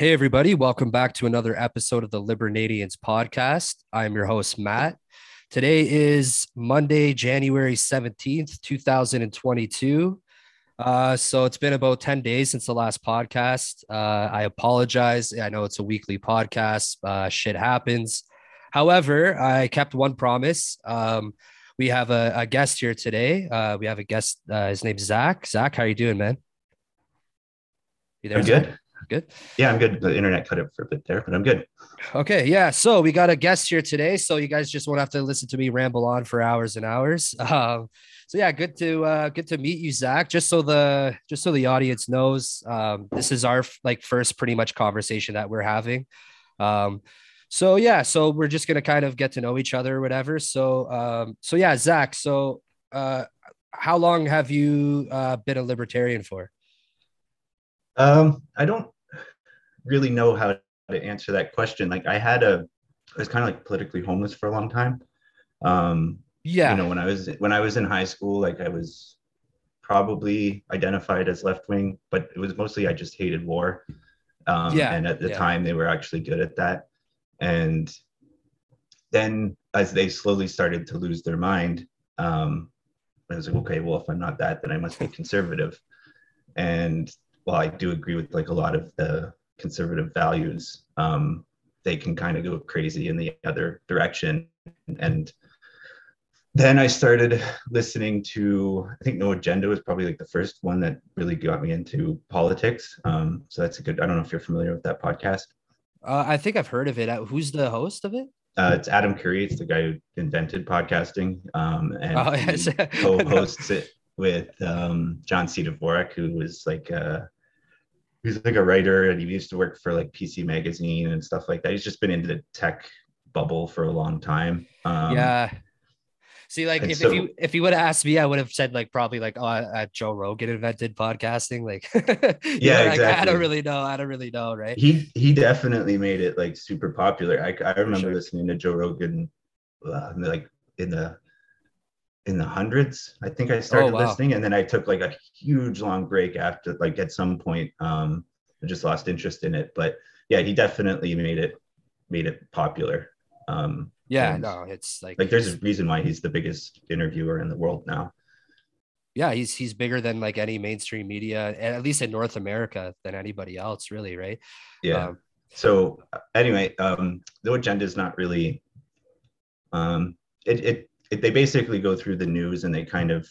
Hey, everybody, welcome back to another episode of the Libernadians podcast. I'm your host, Matt. Today is Monday, January 17th, 2022. Uh, so it's been about 10 days since the last podcast. Uh, I apologize. I know it's a weekly podcast, uh, shit happens. However, I kept one promise. Um, we have a, a, guest here today. Uh, we have a guest. Uh, his name's Zach. Zach, how are you doing, man? You there? I'm good. Good. Yeah, I'm good. The internet cut out for a bit there, but I'm good. Okay. Yeah. So we got a guest here today. So you guys just won't have to listen to me ramble on for hours and hours. Um, so yeah, good to uh, good to meet you, Zach. Just so the just so the audience knows, um, this is our like first pretty much conversation that we're having. Um, so yeah, so we're just gonna kind of get to know each other or whatever. So um, so yeah, Zach. So uh, how long have you uh, been a libertarian for? Um, I don't really know how to answer that question. Like I had a, I was kind of like politically homeless for a long time. Um, yeah. You know, when I was when I was in high school, like I was probably identified as left wing, but it was mostly I just hated war. Um, yeah. And at the yeah. time, they were actually good at that. And then as they slowly started to lose their mind, um, I was like, okay, well, if I'm not that, then I must be conservative. And while I do agree with like a lot of the conservative values, um, they can kind of go crazy in the other direction. And then I started listening to, I think No Agenda was probably like the first one that really got me into politics. Um, so that's a good, I don't know if you're familiar with that podcast. Uh, I think I've heard of it. Uh, who's the host of it? Uh, it's Adam Curry. It's the guy who invented podcasting um, and oh, yes. co-hosts it with um, John C. Dvorak, who was like uh, he's like a writer and he used to work for like PC Magazine and stuff like that. He's just been into the tech bubble for a long time. Um, yeah. See, like if, so, if you if you would have asked me, I would have said like probably like oh, uh, Joe Rogan invented podcasting. Like, yeah, know, exactly. Like, I don't really know. I don't really know, right? He he definitely made it like super popular. I I remember sure. listening to Joe Rogan, uh, like in the in the hundreds. I think I started oh, wow. listening, and then I took like a huge long break after, like at some point, um, I just lost interest in it. But yeah, he definitely made it made it popular. Um, yeah, no, it's like like there's a reason why he's the biggest interviewer in the world now. Yeah, he's he's bigger than like any mainstream media, at least in North America, than anybody else, really, right? Yeah. Um, so anyway, um, the agenda is not really um, it, it they basically go through the news and they kind of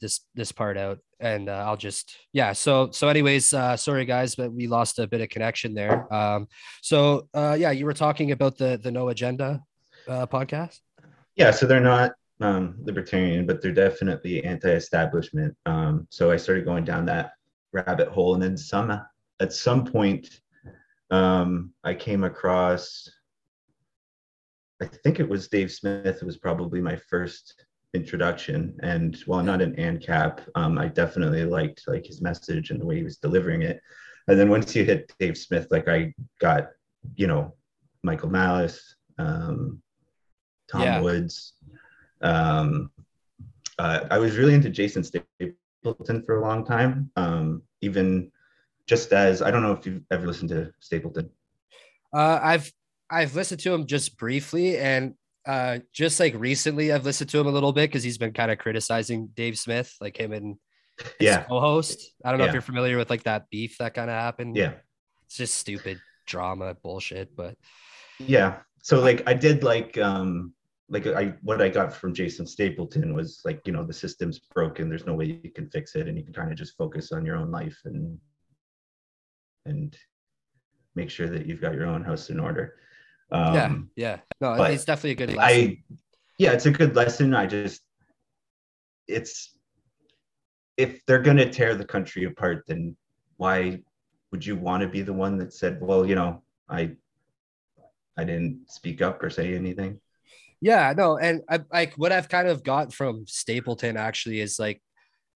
this this part out. And uh, i'll just yeah so so anyways uh sorry guys but we lost a bit of connection there. Um so uh yeah you were talking about the the no agenda uh podcast? Yeah so they're not um libertarian but they're definitely anti-establishment. Um so i started going down that rabbit hole. And then some at some point um i came across I think it was Dave Smith was probably my first introduction. And while I'm not an ANCAP, um, I definitely liked like his message and the way he was delivering it. And then once you hit Dave Smith, like I got, you know, Michael Malice, um, Tom yeah. Woods. Um, uh, I was really into Jason Stapleton for a long time. Um, even just as I don't know if you've ever listened to Stapleton. Uh, I've I've listened to him just briefly and uh just like recently I've listened to him a little bit because he's been kind of criticizing Dave Smith, like him and yeah co-host. I don't know yeah. if you're familiar with like that beef that kind of happened. Yeah. It's just stupid drama bullshit, but yeah. So like I did like um like I what I got from Jason Stapleton was like, you know, the system's broken, there's no way you can fix it, and you can kind of just focus on your own life and and make sure that you've got your own house in order. Um, yeah, yeah. No, it's definitely a good lesson. I, yeah, it's a good lesson. I just, it's, if they're going to tear the country apart, then why would you want to be the one that said, well, you know, I, I didn't speak up or say anything? Yeah, no, and I like what I've kind of got from Stapleton actually is like,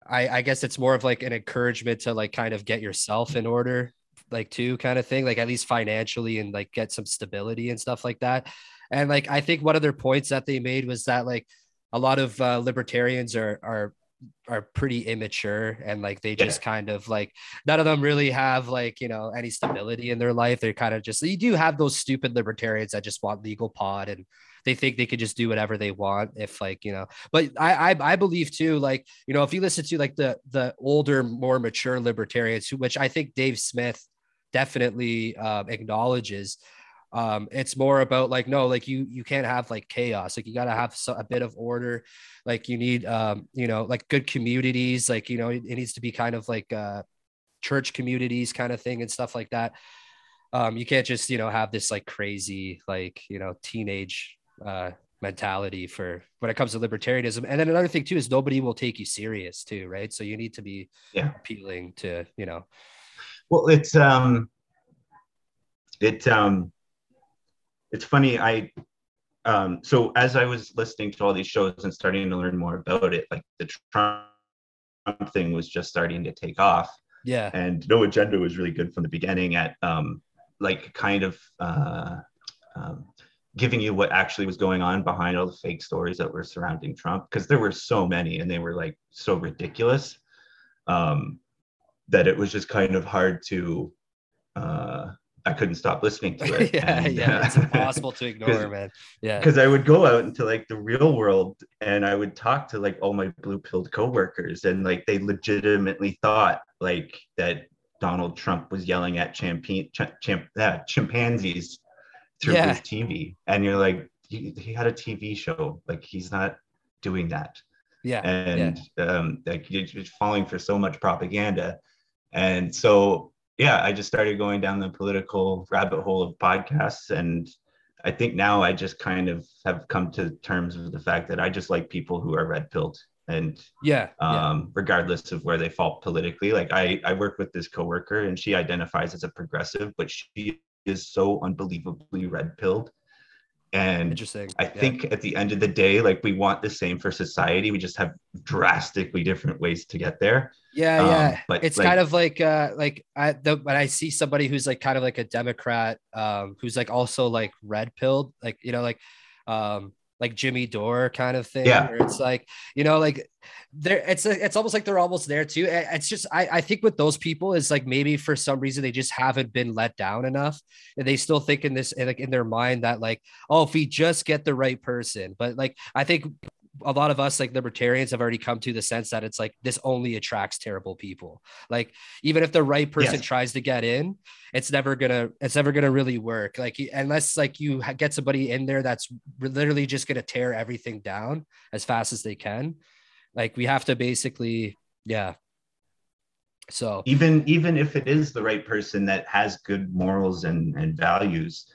I, I guess it's more of like an encouragement to like kind of get yourself in order like too kind of thing like at least financially and like get some stability and stuff like that. And like i think one of their points that they made was that like a lot of uh, libertarians are are are pretty immature and like they just yeah. kind of like none of them really have like you know any stability in their life. They're kind of just you do have those stupid libertarians that just want legal pod and they think they could just do whatever they want if like you know. But I, I i believe too like you know if you listen to like the the older more mature libertarians which i think dave smith definitely um, acknowledges um, it's more about like no like you you can't have like chaos. Like you got to have a bit of order. Like you need um, you know like good communities. Like you know it, it needs to be kind of like uh, church communities kind of thing and stuff like that. Um, you can't just you know have this like crazy like you know teenage uh, mentality for when it comes to libertarianism. And then another thing too is nobody will take you serious too right? So you need to be yeah. appealing to you know well it's um it um it's funny i um so as i was listening to all these shows and starting to learn more about it like the trump thing was just starting to take off. Yeah. And no agenda was really good from the beginning at um like kind of uh um, giving you what actually was going on behind all the fake stories that were surrounding trump because there were so many and they were like so ridiculous. Um that it was just kind of hard to uh I couldn't stop listening to it. yeah, and, yeah, uh, it's impossible to ignore, man. Yeah, because I would go out into like the real world and I would talk to like all my blue pilled coworkers, and like they legitimately thought like that Donald Trump was yelling at champion, ch- champ, yeah, chimpanzees through yeah. his TV, and you're like, he, he, had a TV show, like he's not doing that. Yeah, and yeah. um, like you're just falling for so much propaganda, and so yeah, I just started going down the political rabbit hole of podcasts. And I think now I just kind of have come to terms with the fact that I just like people who are red pilled and yeah, um, yeah. regardless of where they fall politically. Like I, I work with this coworker and she identifies as a progressive, but she is so unbelievably red pilled. And interesting. I yeah. think at the end of the day, like we want the same for society. We just have drastically different ways to get there. Yeah, um, yeah. But it's like, kind of like uh like I the when I see somebody who's like kind of like a Democrat, um, who's like also like red pilled, like you know, like um like Jimmy Dore kind of thing. Yeah. it's like, you know, like there it's it's almost like they're almost there too. It's just I, I think with those people is like maybe for some reason they just haven't been let down enough. And they still think in this like in their mind that like, oh, if we just get the right person. But like I think a lot of us like libertarians have already come to the sense that it's like this only attracts terrible people. Like even if the right person yes. tries to get in it's never gonna it's never gonna really work. Like unless like you get somebody in there that's literally just gonna tear everything down as fast as they can like we have to basically yeah. So even even if it is the right person that has good morals and and values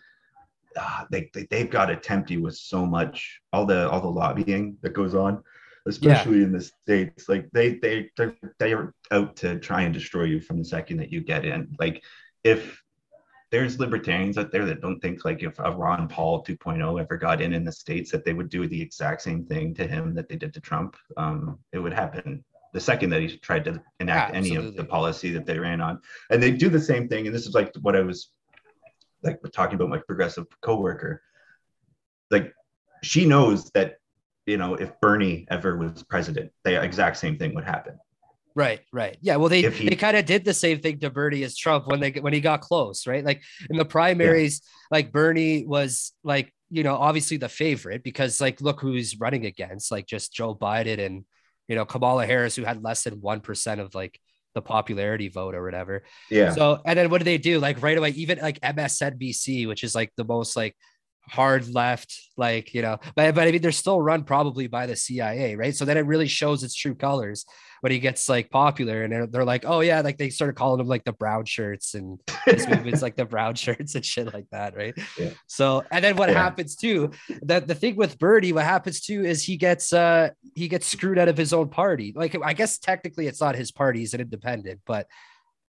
uh, they, they they've got to tempt you with so much all the all the lobbying that goes on especially yeah. in the states like they they they're, they're out to try and destroy you from the second that you get in like if there's libertarians out there that don't think like if a Ron Paul 2.0 ever got in in the states that they would do the exact same thing to him that they did to Trump. Um, it would happen the second that he tried to enact Absolutely. any of the policy that they ran on, and they do the same thing. And this is like what I was like talking about my progressive coworker, like she knows that you know if Bernie ever was president, the exact same thing would happen. Right, right. Yeah. Well, they he, they kind of did the same thing to Bernie as Trump when they when he got close, right? Like in the primaries, yeah. like Bernie was like, you know, obviously the favorite because like look who's running against, like just Joe Biden and you know Kamala Harris, who had less than one percent of like the popularity vote or whatever. Yeah. So and then what do they do? Like right away, even like MSNBC, which is like the most like hard left, like you know, but but I mean they're still run probably by the CIA, right? So then it really shows its true colors when he gets like popular and they're, they're like, oh yeah, like they started calling him like the brown shirts and his movements like the brown shirts and shit like that, right? Yeah. So and then what yeah. happens too? That the thing with Bernie, what happens too is he gets uh he gets screwed out of his own party. Like I guess technically it's not his party, he's an independent, but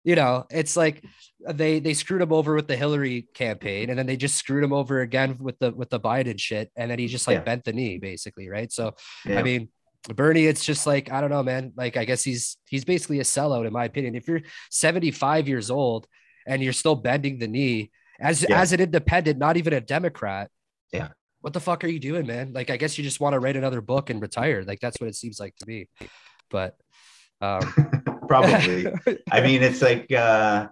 you know, it's like they they screwed him over with the Hillary campaign, and then they just screwed him over again with the with the Biden shit, and then he just like yeah. bent the knee, basically, right? So, yeah. I mean, Bernie, it's just like I don't know, man. Like I guess he's he's basically a sellout in my opinion. If you're 75 years old and you're still bending the knee as yeah. as an independent, not even a Democrat, yeah. What the fuck are you doing, man? Like I guess you just want to write another book and retire. Like that's what it seems like to me. but um, probably. I mean, it's like, uh,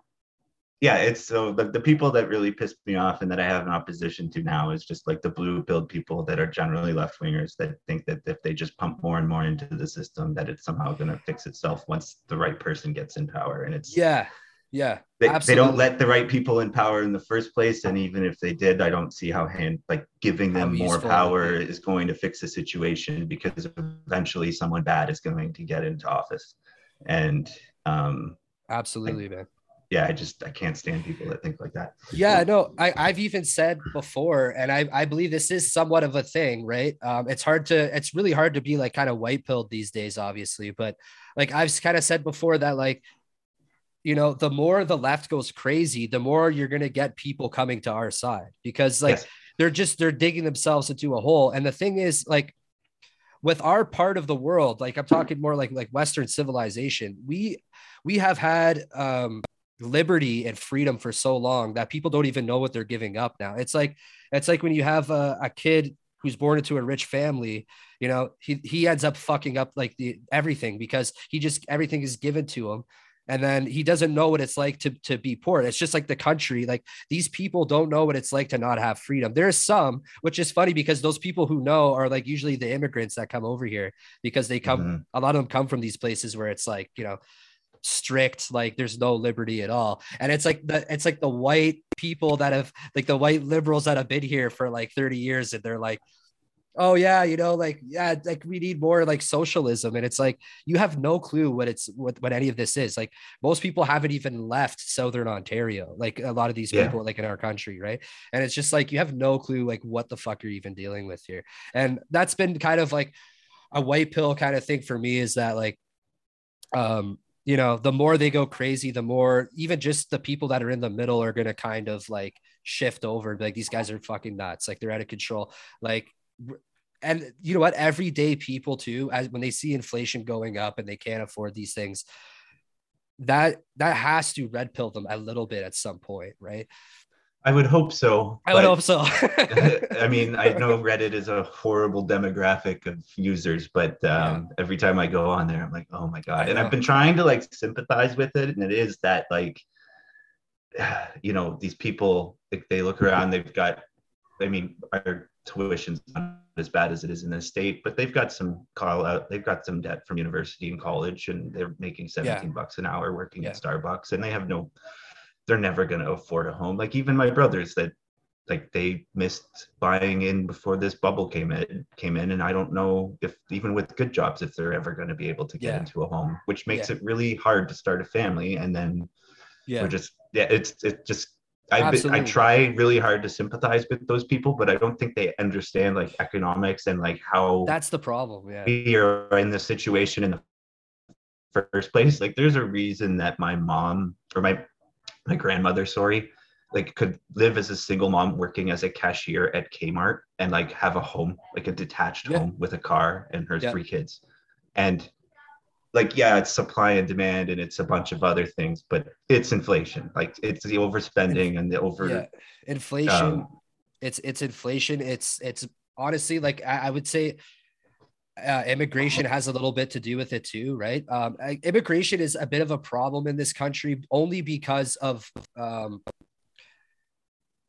yeah, it's so the, the people that really pissed me off and that I have an opposition to now is just like the blue pilled people that are generally left wingers that think that if they just pump more and more into the system, that it's somehow going to fix itself once the right person gets in power. And it's, yeah, yeah. They, they don't let the right people in power in the first place. And even if they did, I don't see how hand like giving them more power is going to fix the situation because eventually someone bad is going to get into office. And um absolutely, man yeah, I just I can't stand people that think like that. Yeah, no, I, I've even said before, and I, I believe this is somewhat of a thing, right? Um, it's hard to it's really hard to be like kind of white pilled these days, obviously, but like I've kind of said before that like you know, the more the left goes crazy, the more you're gonna get people coming to our side because like yes. they're just they're digging themselves into a hole. And the thing is, like with our part of the world, like I'm talking more like like Western civilization, we we have had um liberty and freedom for so long that people don't even know what they're giving up now. It's like it's like when you have a, a kid who's born into a rich family, you know, he he ends up fucking up like the everything because he just everything is given to him. And then he doesn't know what it's like to, to be poor. It's just like the country. Like these people don't know what it's like to not have freedom. There's some, which is funny because those people who know are like usually the immigrants that come over here because they come, mm-hmm. a lot of them come from these places where it's like, you know, strict like there's no liberty at all and it's like the it's like the white people that have like the white liberals that have been here for like 30 years and they're like oh yeah you know like yeah like we need more like socialism and it's like you have no clue what it's what, what any of this is like most people haven't even left southern ontario like a lot of these yeah. people like in our country right and it's just like you have no clue like what the fuck you're even dealing with here and that's been kind of like a white pill kind of thing for me is that like um you know, the more they go crazy, the more even just the people that are in the middle are going to kind of like shift over. Like these guys are fucking nuts. Like they're out of control. Like, and you know what? Everyday people too, as when they see inflation going up and they can't afford these things, that that has to red pill them a little bit at some point, right? I would hope so. I would hope so. I mean, I know Reddit is a horrible demographic of users, but um, yeah. every time I go on there, I'm like, oh my god! And I've been trying to like sympathize with it, and it is that like, you know, these people like, they look around, they've got, I mean, our tuition's not as bad as it is in the state, but they've got some call out, they've got some debt from university and college, and they're making 17 yeah. bucks an hour working yeah. at Starbucks, and they have no they're never going to afford a home. Like even my brothers that like they missed buying in before this bubble came in came in and I don't know if even with good jobs if they're ever going to be able to get yeah. into a home, which makes it really hard to start a family and then yeah. we're just yeah it's it just I I try really hard to sympathize with those people, but I don't think they understand like economics and like how that's the problem. Yeah, we are in this situation in the first place. Like, there's a reason that my mom or my my grandmother, sorry, like could live as a single mom working as a cashier at Kmart and like have a home, like a detached yeah. home with a car and her yeah. three kids. And like, yeah, it's supply and demand and it's a bunch of other things, but it's inflation. Like it's the overspending and the over yeah. inflation. Um, it's it's inflation. It's it's honestly like I, I would say uh, immigration has a little bit to do with it too, right? Um, immigration is a bit of a problem in this country only because of um,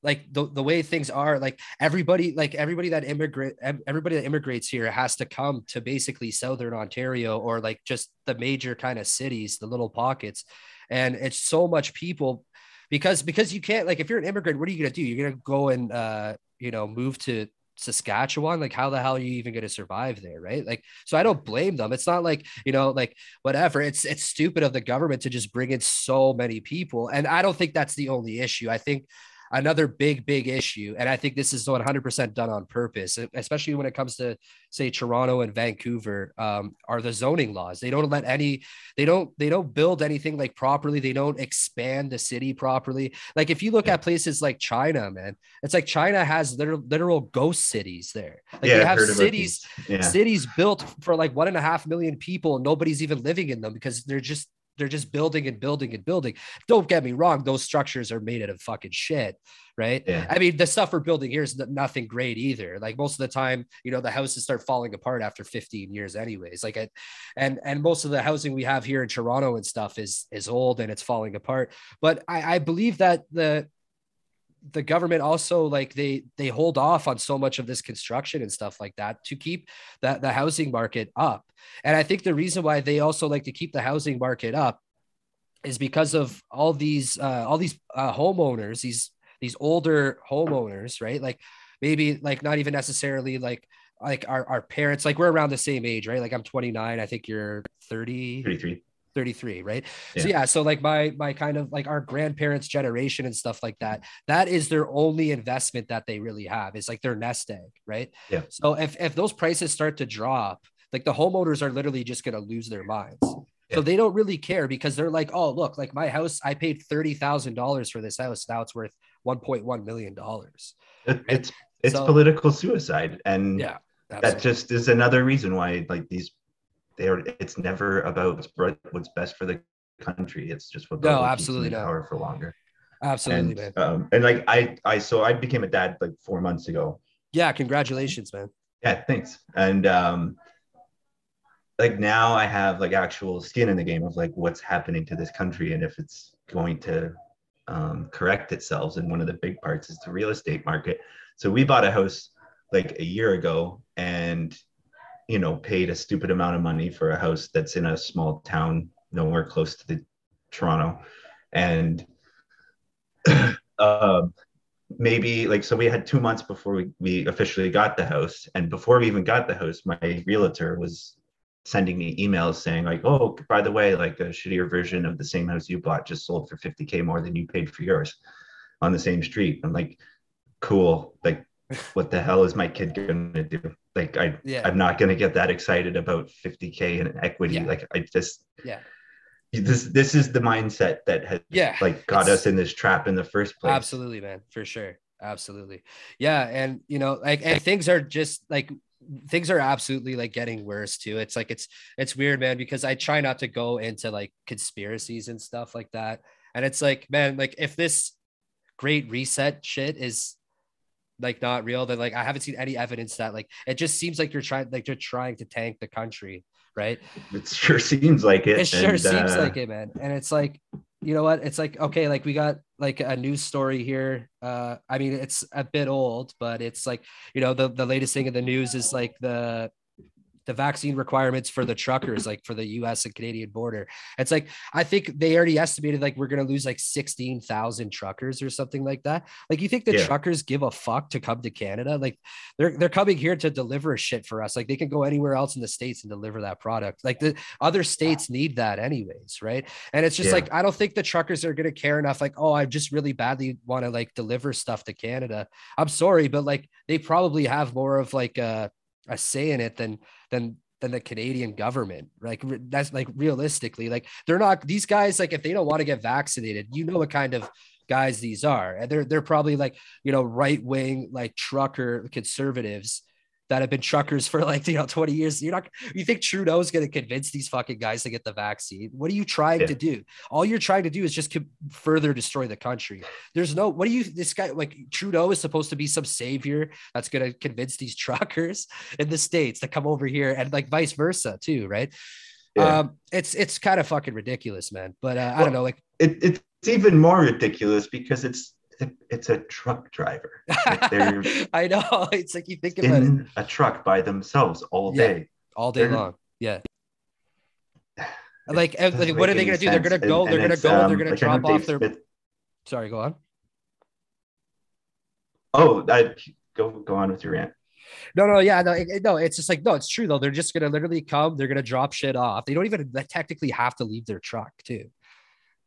like the, the way things are like everybody like everybody that immigrate everybody that immigrates here has to come to basically southern ontario or like just the major kind of cities the little pockets and it's so much people because because you can't like if you're an immigrant what are you going to do you're going to go and uh you know move to Saskatchewan, like how the hell are you even going to survive there, right? Like, so I don't blame them. It's not like you know, like whatever. It's it's stupid of the government to just bring in so many people, and I don't think that's the only issue. I think another big, big issue. And I think this is 100% done on purpose, especially when it comes to, say, Toronto and Vancouver, um, are the zoning laws. They don't let any, they don't, they don't build anything like properly. They don't expand the city properly. Like if you look at places like China, man, it's like China has literal, literal ghost cities there. Like yeah, they have cities, yeah. cities built for like one and a half million people, and nobody's even living in them because they're just they're just building and building and building. Don't get me wrong; those structures are made out of fucking shit, right? Yeah. I mean, the stuff we're building here is nothing great either. Like most of the time, you know, the houses start falling apart after 15 years, anyways. Like, and and most of the housing we have here in Toronto and stuff is is old and it's falling apart. But I, I believe that the the government also like they they hold off on so much of this construction and stuff like that to keep that the housing market up. And i think the reason why they also like to keep the housing market up is because of all these uh, all these uh, homeowners these these older homeowners right? Like maybe like not even necessarily like like our, our parents like we're around the same age right? Like i'm 29 i think you're 30 33 33 right yeah. so yeah so like my my kind of like our grandparents generation and stuff like that that is their only investment that they really have is like their nest egg right yeah so if if those prices start to drop like the homeowners are literally just going to lose their minds yeah. so they don't really care because they're like oh look like my house i paid $30000 for this house now it's worth 1.1 million dollars it, it's it's so, political suicide and yeah absolutely. that just is another reason why like these they're it's never about what's best for the country. It's just what no, absolutely no. power for longer. Absolutely, and, um, and like I, I so I became a dad like four months ago. Yeah, congratulations, man. Yeah, thanks. And um, like now I have like actual skin in the game of like what's happening to this country and if it's going to um, correct itself. And one of the big parts is the real estate market. So we bought a house like a year ago, and you know, paid a stupid amount of money for a house that's in a small town nowhere close to the Toronto. And uh, maybe like, so we had two months before we, we officially got the house. And before we even got the house, my realtor was sending me emails saying like, oh, by the way, like a shittier version of the same house you bought just sold for 50K more than you paid for yours on the same street. I'm like, cool. Like what the hell is my kid gonna do? Like I yeah. I'm not gonna get that excited about 50k in equity. Yeah. Like I just yeah. This this is the mindset that has yeah like got us in this trap in the first place. Absolutely, man, for sure. Absolutely. Yeah. And you know, like and things are just like things are absolutely like getting worse too. It's like it's it's weird, man, because I try not to go into like conspiracies and stuff like that. And it's like, man, like if this great reset shit is like not real that like i haven't seen any evidence that like it just seems like you're trying like you're trying to tank the country right? It sure seems like it it sure and, seems uh... like it man. And it's like you know what? It's like okay like we got like a news story here. Uh i mean it's a bit old but it's like you know the the latest thing in the news is like the the vaccine requirements for the truckers, like for the US and Canadian border. It's like, I think they already estimated like we're going to lose like 16,000 truckers or something like that. Like, you think the yeah. truckers give a fuck to come to Canada? Like, they're, they're coming here to deliver shit for us. Like, they can go anywhere else in the States and deliver that product. Like, the other states need that, anyways. Right. And it's just yeah. like, I don't think the truckers are going to care enough. Like, oh, I just really badly want to like deliver stuff to Canada. I'm sorry, but like, they probably have more of like a, a say in it than than than the Canadian government. Like that's like realistically, like they're not these guys. Like if they don't want to get vaccinated, you know what kind of guys these are, and they're they're probably like you know right wing like trucker conservatives that have been truckers for like you know 20 years. You're not you think Trudeau's going to convince these fucking guys to get the vaccine? What are you trying yeah. to do? All you're trying to do is just further destroy the country. There's no what do you this guy like Trudeau is supposed to be some savior that's going to convince these truckers in the states to come over here and like vice versa too, right? Yeah. Um, it's it's kind of fucking ridiculous, man. But uh, I don't know, like it, it's even more ridiculous because it's it's a truck driver. Like I know. It's like you think about in it. a truck by themselves all day, all day they're, long. Yeah. Like, like what are they going to do? They're going to go. And, they're going to go. Um, they're going to drop off their. Smith... Sorry, go on. Oh, I, go go on with your rant. No, no, yeah, no, no. It's just like no, it's true though. They're just gonna literally come. They're gonna drop shit off. They don't even technically have to leave their truck too.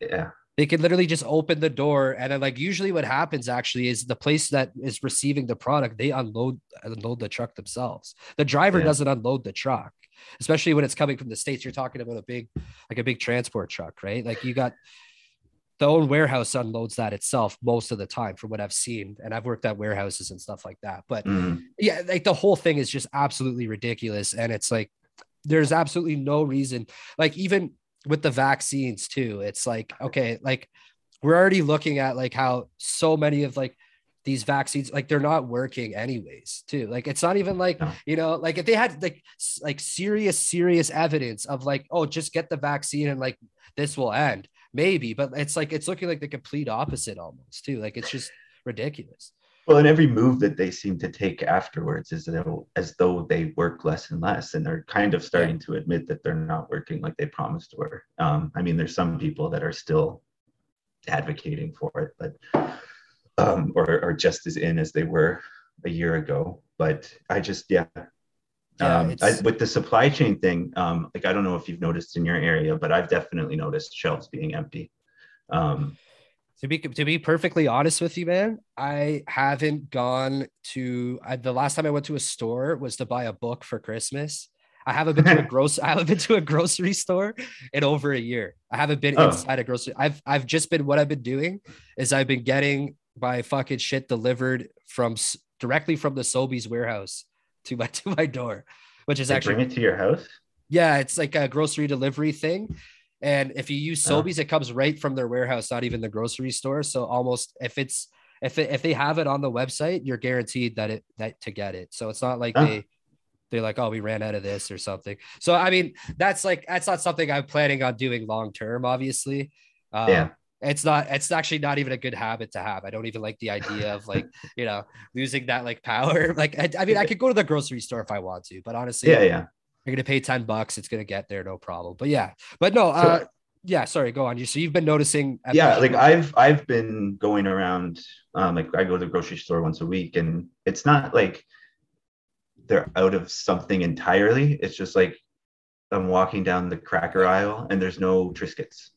Yeah they could literally just open the door and then like usually what happens actually is the place that is receiving the product they unload unload the truck themselves the driver yeah. doesn't unload the truck especially when it's coming from the states you're talking about a big like a big transport truck right like you got the own warehouse unloads that itself most of the time from what I've seen. And I've worked at warehouses and stuff like that. But mm. yeah, like the whole thing is just absolutely ridiculous. And it's like, there's absolutely no reason, like even with the vaccines too. It's like, okay, like we're already looking at like how so many of like these vaccines like they're not working anyways too. Like it's not even like you know like if they had like like serious serious evidence of like oh just get the vaccine and like this will end maybe but it's like it's looking like the complete opposite almost too. Like it's just ridiculous well and every move that they seem to take afterwards is as though they work less and less and they're kind of starting to admit that they're not working like they promised were um, i mean there's some people that are still advocating for it but um, or, or just as in as they were a year ago. But I just, yeah. yeah um, I, with the supply chain thing, um, like I don't know if you've noticed in your area, but I've definitely noticed shelves being empty. Um, to be to be perfectly honest with you, man, I haven't gone to. I, the last time I went to a store was to buy a book for Christmas. I haven't been to a gross. I haven't been to a grocery store in over a year. I haven't been oh. inside a grocery. I've I've just been what I've been doing is I've been getting my fucking shit delivered from directly from the Sobeys warehouse to my to my door, which is they actually bring it to your house. Yeah, it's like a grocery delivery thing. And if you use. Sobeys, oh. it comes right from their warehouse, not even the grocery store. So almost if it's if it, if they have it on the website, you're guaranteed that it that to get it. So it's not like oh. they they're like, oh, we ran out of this or something. So I mean, that's like that's not something I'm planning on doing long term, obviously. Um, yeah it's not it's actually not even a good habit to have i don't even like the idea of like you know losing that like power like I, I, mean i could go to the grocery store if i want to but honestly yeah yeah you're gonna pay 10 bucks it's gonna get there no problem but yeah but no uh so, yeah sorry go on you so you've been noticing yeah like i've i've been going around um like i go to the grocery store once a week and it's not like they're out of something entirely it's just like i'm walking down the cracker aisle and there's no triscuits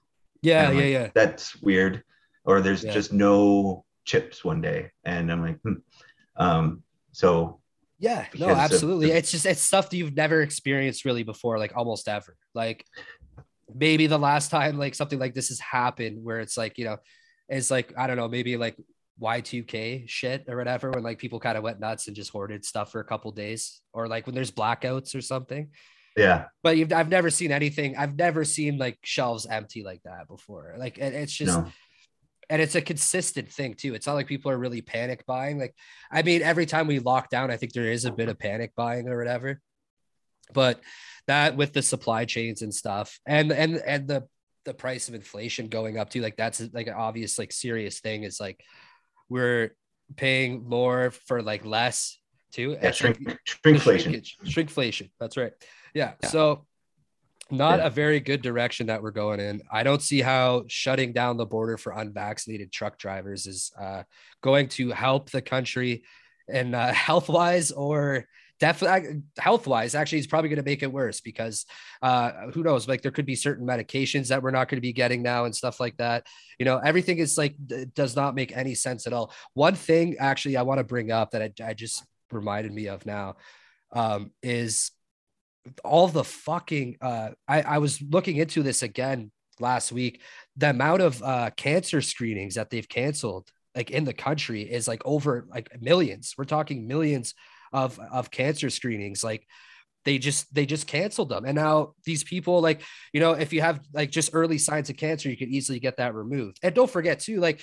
yeah, yeah, like, yeah. That's weird. Or there's yeah. just no chips one day, and I'm like, hmm. um, so yeah, no, absolutely. The, it's just it's stuff that you've never experienced really before, like almost ever. Like maybe the last time like something like this has happened, where it's like you know, it's like I don't know, maybe like Y2K shit or whatever, when like people kind of went nuts and just hoarded stuff for a couple days, or like when there's blackouts or something. Yeah. But you've, I've never seen anything. I've never seen like shelves empty like that before. Like it, it's just, no. And it's a consistent thing too. It's not like people are really panic buying. Like, I mean, every time we lock down, I think there is a bit of panic buying or whatever. But that with the supply chains and stuff, and and and the the price of inflation going up too, like that's like an obvious like serious thing. Is like we're paying more for like less too. Yeah, shrink, shrinkflation. Shrinkflation. That's right. Yeah. yeah. So not yeah. a very good direction that we're going in. I don't see how shutting down the border for unvaccinated truck drivers is uh, going to help the country and uh, health wise or definitely health wise actually it's probably going to make it worse because uh, who knows like there could be certain medications that we're not going to be getting now and stuff like that you know everything is like does not make any sense at all one thing actually i want to bring up that I, I just reminded me of now um, is all the fucking uh I, I was looking into this again last week. The amount of uh cancer screenings that they've canceled like in the country is like over like millions. We're talking millions of of cancer screenings. Like they just they just canceled them. And now these people like, you know, if you have like just early signs of cancer, you can easily get that removed. And don't forget too, like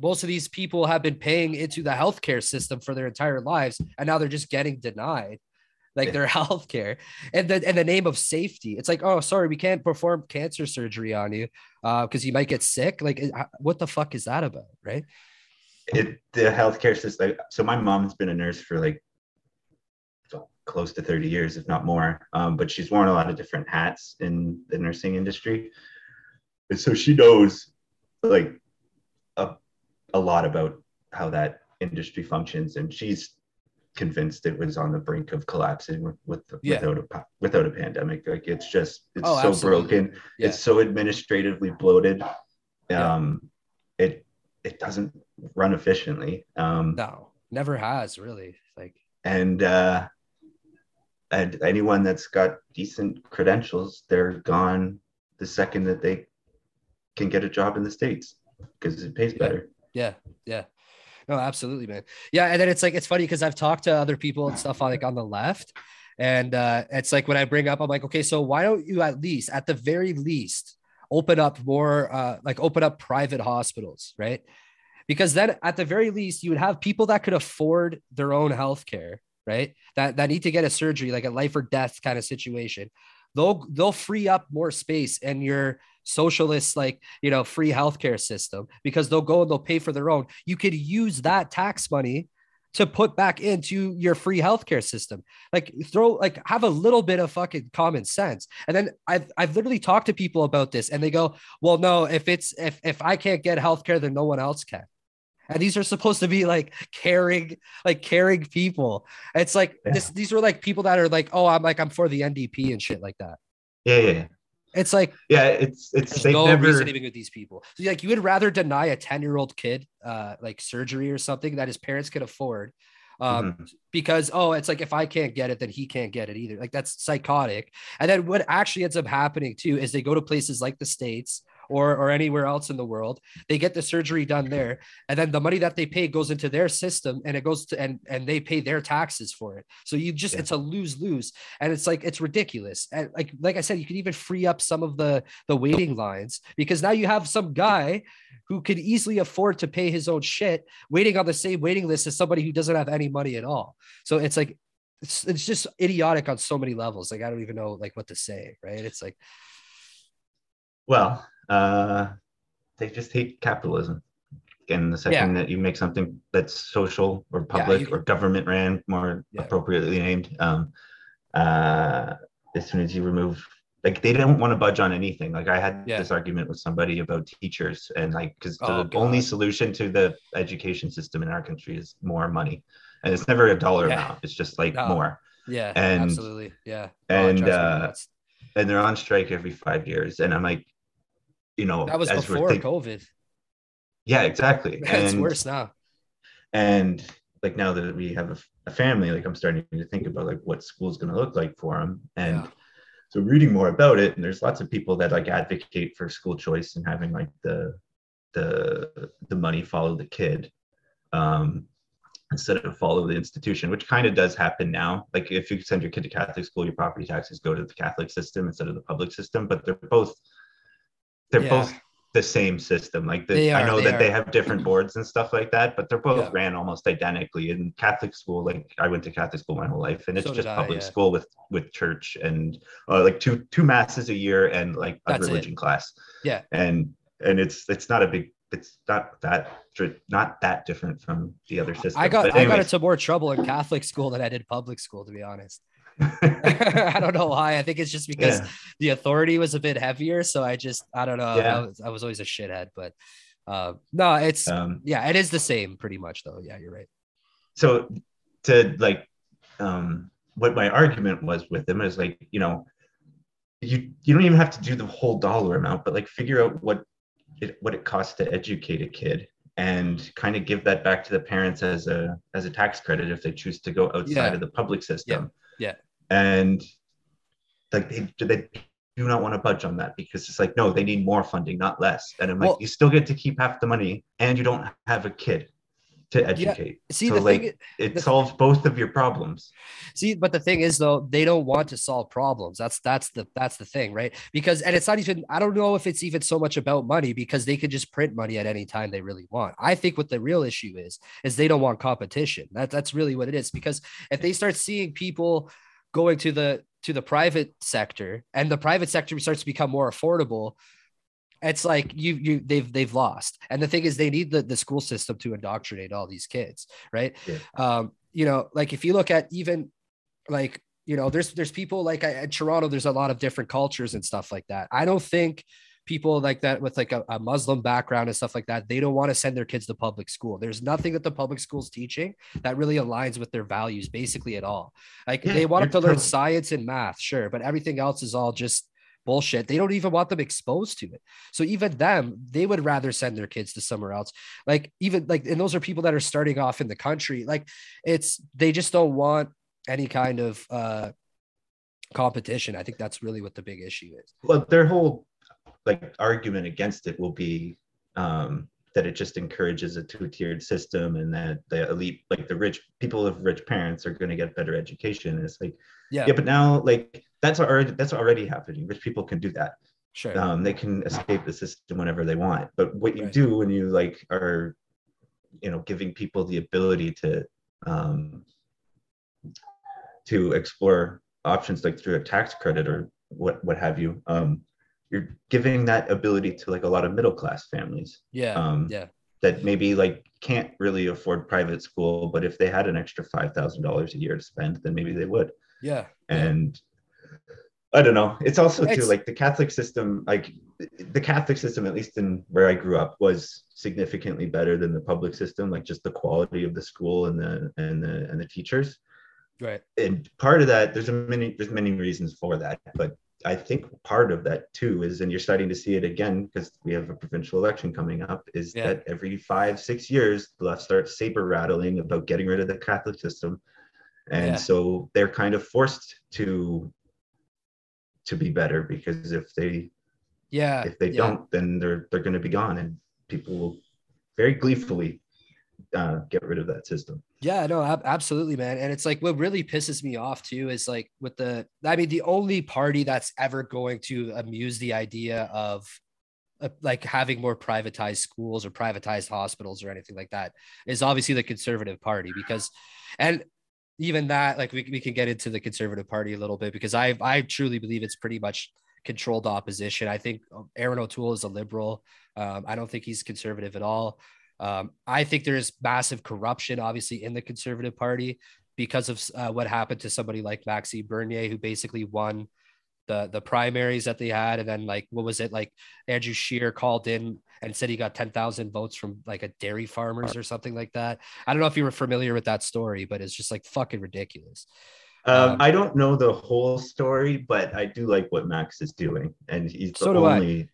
most of these people have been paying into the healthcare system for their entire lives and now they're just getting denied like yeah. their health care and the in the name of safety. It's like oh sorry we can't perform cancer surgery on you uh because you might get sick. Like what the fuck is that about right? It the healthcare system so my mom's been a nurse for like close to 30 years if not more um, but she's worn a lot of different hats in the nursing industry. And so she knows like a, a lot about how that industry functions and she's convinced it was on the brink of collapsing with, with yeah. without a without a pandemic. Like it's just it's oh, so absolutely. broken. Yeah. It's so administratively bloated. Um, yeah. it it doesn't run efficiently. Um, no, never has really. Like and uh, and anyone that's got decent credentials, they're gone the second that they can get a job in the states because it pays better. Yeah, yeah. No, absolutely, man. Yeah, and then it's like it's funny because I've talked to other people and stuff like on the left, And uh, it's like when I bring up, I'm like, okay, so why don't you at least, at the very least, open up more, uh, like open up private hospitals, right? Because then at the very least, you would have people that could afford their own health care, right? That that need to get a surgery, like a life or death kind of situation. They'll they'll free up more space in your socialist, like you know, free healthcare system because they'll go and they'll pay for their own. You could use that tax money to put back into your free healthcare system. Like throw like have a little bit of fucking common sense. And then I've I've literally talked to people about this and they go, well, no, if it's if if I can't get healthcare, then no one else can. And these are supposed to be like caring, like caring people. It's like yeah. this, these are like people that are like, oh, I'm like, I'm for the NDP and shit like that. Yeah, yeah. It's like yeah, it's it's no never... reasoning with these people. So like you would rather deny a 10-year-old kid uh like surgery or something that his parents could afford um mm-hmm. because oh it's like if I can't get it then he can't get it either. Like that's psychotic. And then what actually ends up happening too is they go to places like the states or or anywhere else in the world. They get the surgery done there, and then the money that they pay goes into their system, and it goes to and and they pay their taxes for it. So you just yeah. it's a lose lose, and it's like it's ridiculous. And like like I said, you can even free up some of the the waiting lines because now you have some guy who could easily afford to pay his own shit waiting on the same waiting list as somebody who doesn't have any money at all. So it's like it's, it's just idiotic on so many levels. Like I don't even know like what to say, right? It's like well, uh, they just hate capitalism. And the second yeah. that you make something that's social or public yeah, you, or government ran, more yeah. appropriately named, um, uh, as soon as you remove, like they don't want to budge on anything. Like I had this argument with somebody about teachers, and like because oh, the God. only solution to the education system in our country is more money, and it's never a dollar amount. It's just like no. more. Yeah, and absolutely. Yeah, and oh, uh, and they're on strike every five years, and I'm like, you know that was before COVID. Yeah, exactly. It's worse now. And like now that we have a, a, family, like I'm starting to think about like what school's going to look like for them, and yeah. so reading more about it. And there's lots of people that like advocate for school choice and having like the the the money follow the kid. Um, instead of follow the institution, which kind of does happen now. Like if you send your kid to Catholic school, your property taxes go to the Catholic system instead of the public system, but they're both they're yeah. both the same system. Like the, are, I know that are. they have different boards and stuff like that, but they're both yeah. ran almost identically. In Catholic school, like I went to Catholic school my whole life, and it's so just public yeah. school with with church and uh, like two two masses a year and like a That's religion it. class. Yeah, and and it's it's not a big it's not that not that different from the other system. I got I got into more trouble in Catholic school than I did public school, to be honest. I don't know why. I think it's just because yeah. the authority was a bit heavier. So I just, I don't know. Yeah. I, was, I was always a shithead, but uh, no, it's, um, yeah, it is the same pretty much though. Yeah, you're right. So to like, um, what my argument was with them is like, you know, you, you don't even have to do the whole dollar amount, but like figure out what it, what it costs to educate a kid and kind of give that back to the parents as a as a tax credit if they choose to go outside yeah. of the public system. Yeah. And like they they do not want to budge on that because it's like, no, they need more funding, not less. And I'm like, well, you still get to keep half the money and you don't have a kid to educate. Yeah. See, so the like thing, it solves both of your problems. See, but the thing is though, they don't want to solve problems. That's that's the that's the thing, right? Because and it's not even I don't know if it's even so much about money because they could just print money at any time they really want. I think what the real issue is is they don't want competition. That that's really what it is. Because if they start seeing people going to the to the private sector and the private sector starts to become more affordable it's like you you they've they've lost. And the thing is they need the, the school system to indoctrinate all these kids right? Yeah. um you know like if you look at even like you know there's there's people like at toronto there's a lot of different cultures and stuff like that. I don't think people like that with like a, a muslim background and stuff like that they don't want to send their kids to public school. There's nothing that the public school's teaching that really aligns with their values basically at all. Like yeah, they want them to learn science and math sure but everything else is all just bullshit. They don't even want them exposed to it. So even them, they would rather send their kids to somewhere else. Like even like, and those are people that are starting off in the country. Like it's they just don't want any kind of uh competition. I think that's really what the big issue is. Well, their whole like argument against it will be um that it just encourages a two-tiered system and that the elite like the rich people of rich parents are going to get better education it's like yeah. Yeah but now like that's already that's already happening. Rich people can do that. Sure. Um, they can escape the system whenever they want. But what you right. do when you like are you know giving people the ability to um, to explore options like through a tax credit or what what have you um, you're giving that ability to like a lot of middle class families. Yeah um, yeah. that maybe like can't really afford private school but if they had an extra $5000 a year to spend then maybe they would yeah and I don't know. It's also it's, too like the Catholic system, like the Catholic system, at least in where I grew up, was significantly better than the public system. Like just the quality of the school and the and the and the teachers. Right. And part of that, there's a many there's many reasons for that, but I think part of that too is, and you're starting to see it again because we have a provincial election coming up, is yeah. that every five six years the left starts saber rattling about getting rid of the Catholic system, and yeah. so they're kind of forced to to be better because if they yeah if they yeah. don't then they're they're going to be gone and people will very gleefully uh, get rid of that system yeah no ab- absolutely man and it's like what really pisses me off too is like with the i mean the only party that's ever going to amuse the idea of uh, like having more privatized schools or privatized hospitals or anything like that is obviously the conservative party because and even that, like we, we can get into the conservative party a little bit because I I truly believe it's pretty much controlled opposition. I think Erin O'Toole is a liberal. Um, I don't think he's conservative at all. Um, I think there's massive corruption, obviously, in the conservative party because of uh, what happened to somebody like Maxime Bernier, who basically won the the primaries that they had, and then like what was it like Andrew Scheer called in and said he got ten thousand votes from like a dairy farmers or something like that. I don't know if you were familiar with that story, but it's just like fucking ridiculous. Um, um, I don't know the whole story, but I do like what Max is doing, and he's so the only. I.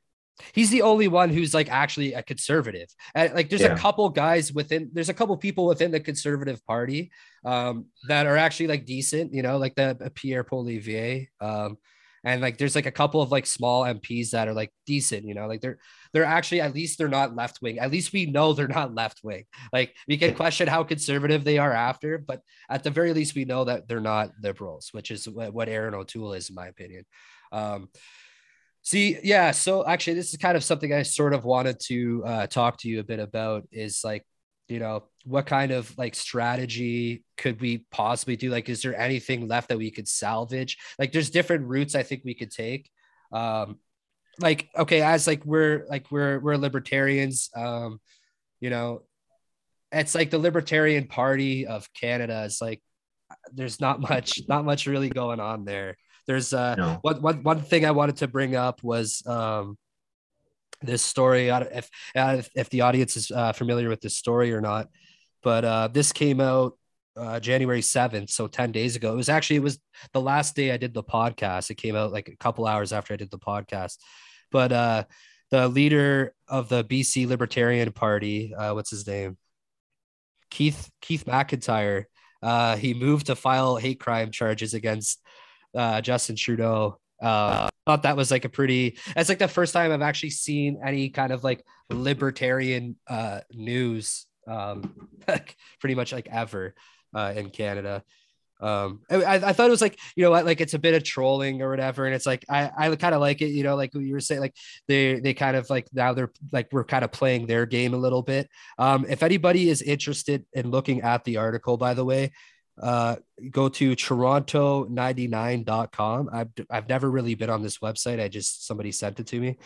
He's the only one who's like actually a conservative. And like, there's yeah. a couple guys within. There's a couple people within the conservative party um, that are actually like decent. You know, like the Pierre Poilievre. Um, and like there's like a couple of like small MPs that are like decent, you know, like they're they're actually at least they're not left wing. At least we know they're not left wing. Like we can question how conservative they are after, but at the very least we know that they're not liberals, which is what, Erin O'Toole is, in my opinion. Um, see, yeah. So actually, this is kind of something I sort of wanted to uh, talk to you a bit about. Is like you know what kind of like strategy could we possibly do? Like is there anything left that we could salvage? Like there's different routes i think we could take. Um like okay as like we're like we're we're libertarians um you know it's like the libertarian party of canada is like there's not much not much really going on there. There's uh no. one, one one thing i wanted to bring up was um this story. If if the audience is uh, familiar with this story or not, but uh, this came out uh, January seventh, so ten days ago. It was actually it was the last day I did the podcast. It came out like a couple hours after I did the podcast, but uh, the leader of the BC Libertarian Party, uh, what's his name? Keith Keith MacIntyre. Uh, he moved to file hate crime charges against uh, Justin Trudeau uh, thought that was like a pretty. That's like the first time I've actually seen any kind of like libertarian uh, news, um, like pretty much like ever uh, in Canada. Um, I, I thought it was like you know like it's a bit of trolling or whatever, and it's like I I kind of like it, you know, like you were saying, like they they kind of like now they're like we're kind of playing their game a little bit. Um, if anybody is interested in looking at the article, by the way, uh, go to toronto99.com. I've, I've never really been on this website. I just, somebody sent it to me.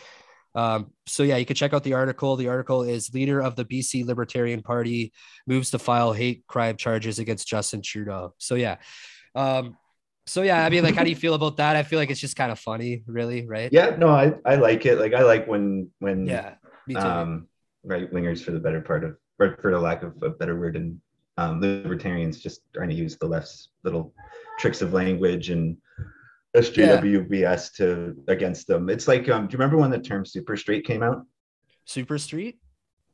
Um, so yeah, you can check out the article. The article is leader of the BC Libertarian Party moves to file hate crime charges against Justin Trudeau. So yeah. Um, so yeah, I mean, like, how do you feel about that? I feel like it's just kind of funny, really, right? Yeah, no, I, I like it. Like, I like when when yeah, um, right wingers, for the better part of, for, for the lack of a better word, and um, libertarians just trying to use the left's little tricks of language and SJWBS yeah. to against them. It's like, um, do you remember when the term super straight came out? Super street?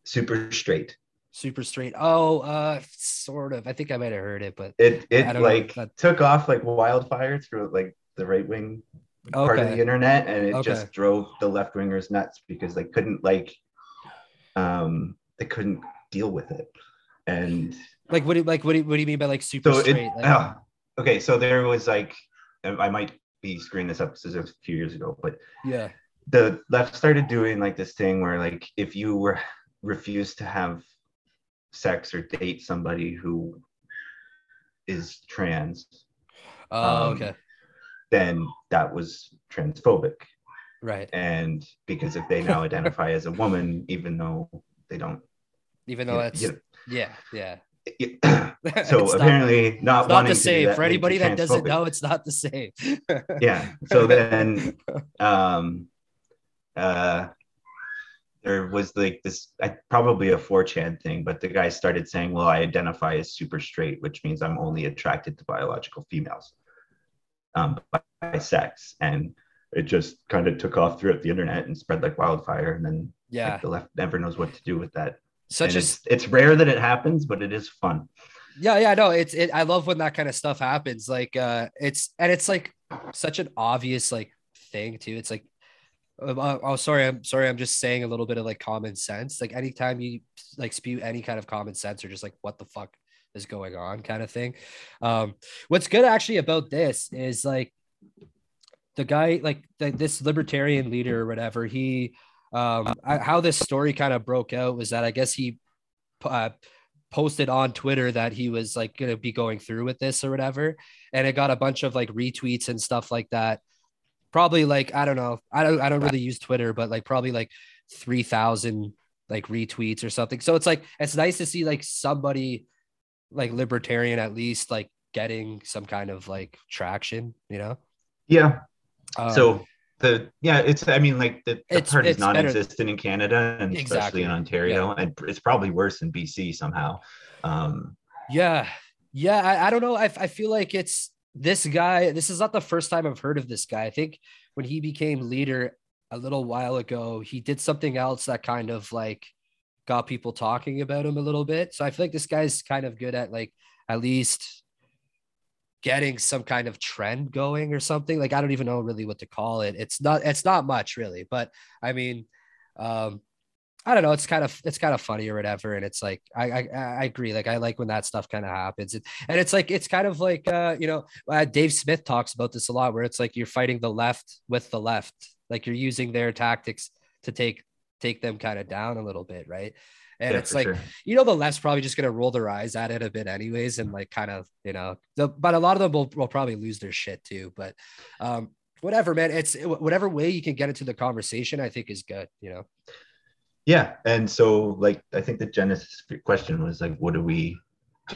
Super straight. Super straight. Oh, uh, sort of. I think I might have heard it, but it it like that... took off like wildfire through like the right wing okay. part of the internet, and it okay. just drove the left wingers nuts because they couldn't like um they couldn't deal with it. And like what do like what do you, what do you mean by like super so straight? It, like, uh, okay, so there was like I might be screwing this up. This is a few years ago, but yeah, the left started doing like this thing where like if you were refused to have sex or date somebody who is trans, oh, um, okay, then that was transphobic, right? And because if they now identify as a woman, even though they don't, even though that's you know, yeah, yeah. So apparently not, not, not the same. for anybody that doesn't know it's not the same. Yeah. So then um uh there was like this I, probably a 4chan thing but the guy started saying well i identify as super straight which means i'm only attracted to biological females um by, by sex. And it just kind of took off throughout the internet and spread like wildfire and then yeah. like, the left never knows what to do with that such as it's, it's rare that it happens but it is fun. Yeah yeah no it's it i love when that kind of stuff happens like uh it's and it's like such an obvious like thing too it's like uh, oh sorry i'm sorry i'm just saying a little bit of like common sense like anytime you like spew any kind of common sense or just like what the fuck is going on kind of thing um what's good actually about this is like the guy like the, this libertarian leader or whatever he um I, how this story kind of broke out was that i guess he uh, posted on twitter that he was like going to be going through with this or whatever. And it got a bunch of like retweets and stuff like that. Probably like i don't know. I don't i don't really use twitter but like probably like 3000 like retweets or something. So it's like it's nice to see like somebody like libertarian at least like getting some kind of like traction you know? Yeah. Um, so the yeah, it's I mean like the, the part is non-existent in Canada and exactly. especially in Ontario, yeah. and it's probably worse in BC somehow. Um, yeah, yeah, I, I don't know. I I feel like it's this guy. This is not the first time I've heard of this guy. I think when he became leader a little while ago, he did something else that kind of like got people talking about him a little bit. So I feel like this guy's kind of good at like at least getting some kind of trend going or something like i don't even know really what to call it. It's not it's not much really but i mean um i don't know it's kind of it's kind of funny or whatever and it's like i i, I agree like i like when that stuff kind of happens and it's like it's kind of like uh you know uh, dave smith talks about this a lot where it's like you're fighting the left with the left like you're using their tactics to take take them kind of down a little bit right and yeah, it's like, sure. you know, the left's probably just going to roll their eyes at it a bit anyways. And like, kind of, you know, the, but a lot of them will, will probably lose their shit too. But um, whatever, man, it's whatever way you can get into the conversation, I think is good, you know? Yeah. And so like, I think the genesis question was like, what do we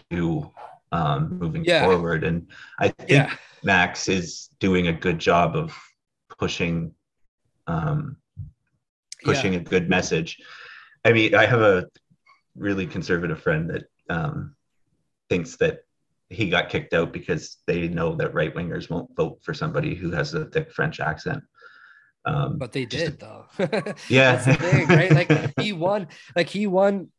do um, moving yeah. forward? And I think yeah. Max is doing a good job of pushing, um, pushing yeah. a good message I mean, I have a really conservative friend that um, thinks that he got kicked out because they know that right wingers won't vote for somebody who has a thick French accent. Um, but they did though. yeah, that's the thing, right? Like he won. Like he won.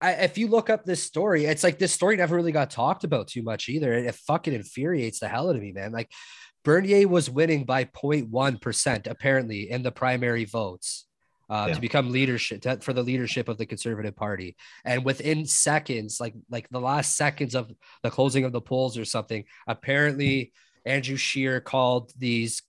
I, if you look up this story, it's like this story never really got talked about too much either. It, it fucking infuriates the hell out of me, man. Like Bernier was winning by 0.1 percent apparently in the primary votes uh, yeah. to become leadership to, for the leadership of the Conservative Party. And within seconds, like like the last seconds of the closing of the polls or something, apparently Andrew Scheer called these.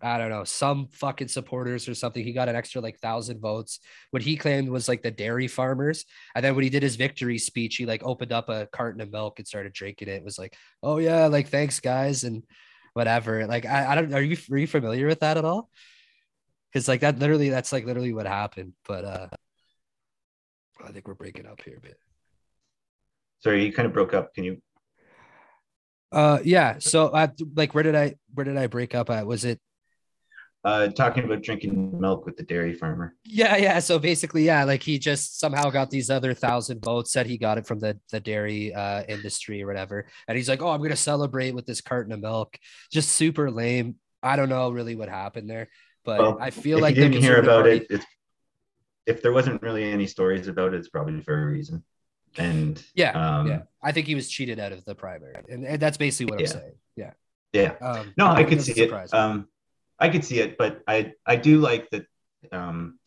I don't know, some fucking supporters or something. He got an extra like thousand votes. What he claimed was like the dairy farmers. And then when he did his victory speech, he like opened up a carton of milk and started drinking it. It was like, oh yeah, like thanks guys and whatever. Like I, I don't are you are you familiar with that at all? Because like that literally that's like literally what happened but uh i think we're breaking up here a bit. Sorry you kind of broke up. Can you? Uh yeah. So uh, like where did i where did i break up at? Was it? Uh talking about drinking milk with the dairy farmer. Yeah yeah. So basically yeah like he just somehow got these other thousand votes said he got it from the the dairy uh industry or whatever. And he's like oh i'm gonna celebrate with this carton of milk. Just super lame. I don't know really what happened there but well, I feel like you didn't hear about Party... it. It's, if there wasn't really any stories about it, it's probably for a reason. And yeah, um, yeah, I think he was cheated out of the primary, and, and that's basically what yeah. I'm saying. Yeah, yeah. Um, no, I could see it. Um, I could see it, but I I do like that. Um,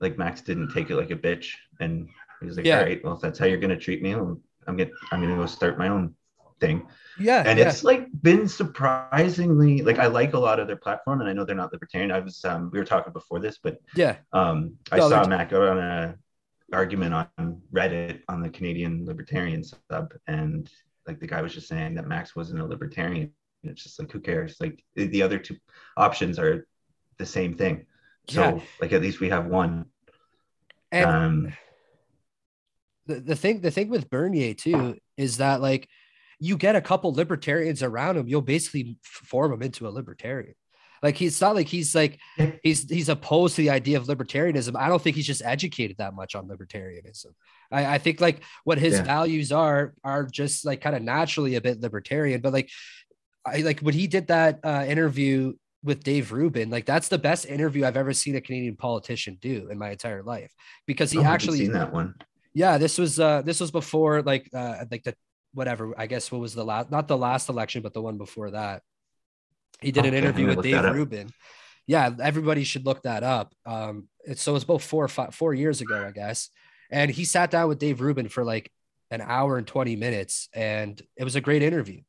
like Max didn't take it like a bitch and He's like, yeah. all right, well, if that's how you're going to treat me, I'm, going I'm going to go start my own thing. Yeah. And yeah. it's like been surprisingly like I like a lot of their platform and I know they're not libertarian. I was um we were talking before this, but yeah. Um I no, saw go on a argument on Reddit on the Canadian libertarian sub and like the guy was just saying that Max wasn't a libertarian. It's just like who cares? Like the other two options are the same thing. So yeah. like at least we have one. And um the, the thing the thing with Bernier too is that like you get a couple libertarians around him, you'll basically form him into a libertarian. Like he's not like he's like he's he's opposed to the idea of libertarianism. I don't think he's just educated that much on libertarianism. I, I think like what his yeah. values are are just like kind of naturally a bit libertarian. But like I like when he did that uh, interview with Dave Rubin, like that's the best interview I've ever seen a Canadian politician do in my entire life because he oh, actually seen that one. Yeah, this was uh this was before like uh like the whatever, I guess what was the last, not the last election, but the one before that. He did an interview with Dave Rubin. Yeah, everybody should look that up. Um, it's, so it's about four or five, four years ago, I guess. And he sat down with Dave Rubin for like an hour and 20 minutes. And it was a great interview.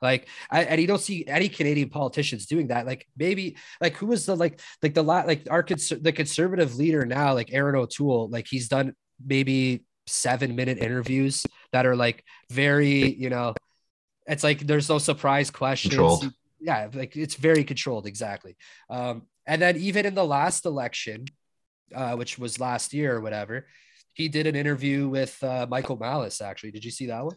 Like, I, and you don't see any Canadian politicians doing that. Like, maybe, like, who was the, like, like the, lot, like, our, cons- the conservative leader now, like Erin O'Toole, like, he's done maybe seven minute interviews that are like very, you know, it's like there's no surprise questions. Controlled. Yeah, like it's very controlled, exactly. Um, and then even in the last election, uh, which was last year or whatever, he did an interview with uh, Michael Malice. Actually, did you see that one?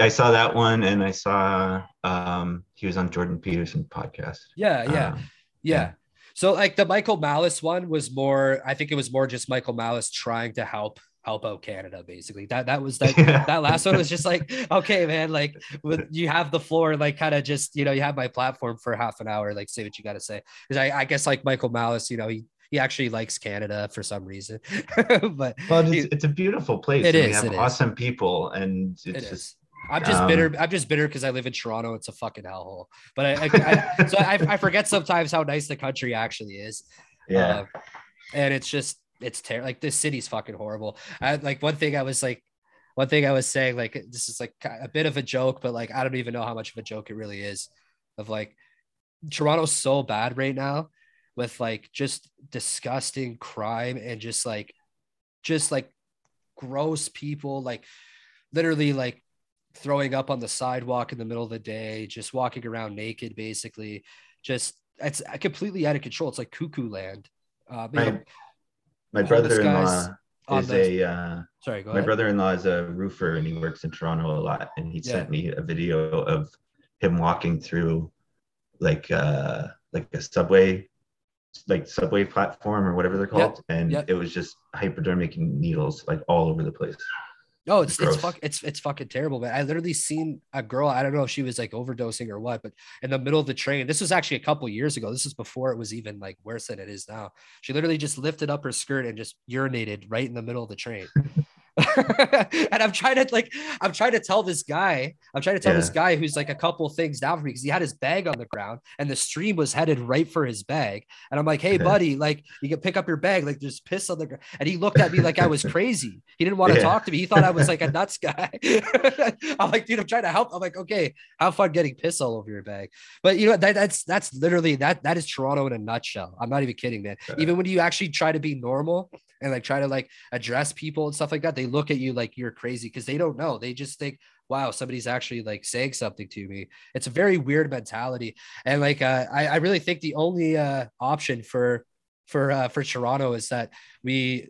I saw that one, and I saw um, he was on Jordan Peterson podcast. Yeah, yeah, um, yeah. yeah. So like the Michael Malice one was more, I think it was more just Michael Malice trying to help help out Canada basically. That that was that that last one was just like, okay, man, like with, you have the floor, like kind of just, you know, you have my platform for half an hour, like say what you gotta say. Because I, I guess like Michael Malice, you know, he he actually likes Canada for some reason. but well, it's, he, it's, a beautiful place. It is. We have awesome is. people, and it's it just. I'm just um, bitter. I'm just bitter because I live in Toronto. It's a fucking hellhole. But I, I, I so I, I, forget sometimes how nice the country actually is. Yeah. Uh, and it's just it's terrible. Like this city's fucking horrible. I like one thing I was like, one thing I was saying, like this is like a bit of a joke, but like I don't even know how much of a joke it really is. Of like, Toronto's so bad right now, with like just disgusting crime and just like, just like gross people, like literally like throwing up on the sidewalk in the middle of the day, just walking around naked, basically. Just it's completely out of control. It's like cuckoo land. Uh, right my brother-in-law is a uh, sorry go my brother-in-law is a roofer and he works in toronto a lot and he yeah. sent me a video of him walking through like uh like a subway like subway platform or whatever they're called yep. and yep. it was just hypodermic needles like all over the place It's it's, it's fuck it's it's fucking terrible, man. I literally seen a girl. I don't know if she was like overdosing or what, but in the middle of the train. This was actually a couple years ago. This is before it was even like worse than it is now. She literally just lifted up her skirt and just urinated right in the middle of the train. and I'm trying to like, I'm trying to tell this guy, I'm trying to tell yeah. this guy who's like a couple things down for me because he had his bag on the ground and the stream was headed right for his bag. And I'm like, hey, buddy, like you can pick up your bag, like there's piss on the ground. And he looked at me like I was crazy. He didn't want to yeah. talk to me. He thought I was like a nuts guy. I'm like, dude, I'm trying to help. I'm like, okay, have fun getting piss all over your bag. But you know, that, that's that's literally that that is Toronto in a nutshell. I'm not even kidding, man. Even when you actually try to be normal and like try to like address people and stuff like that, they look at you like you're crazy because they don't know. They just think, wow, somebody's actually like saying something to me. It's a very weird mentality. And like uh, I, I really think the only uh, option for for uh, for Toronto is that we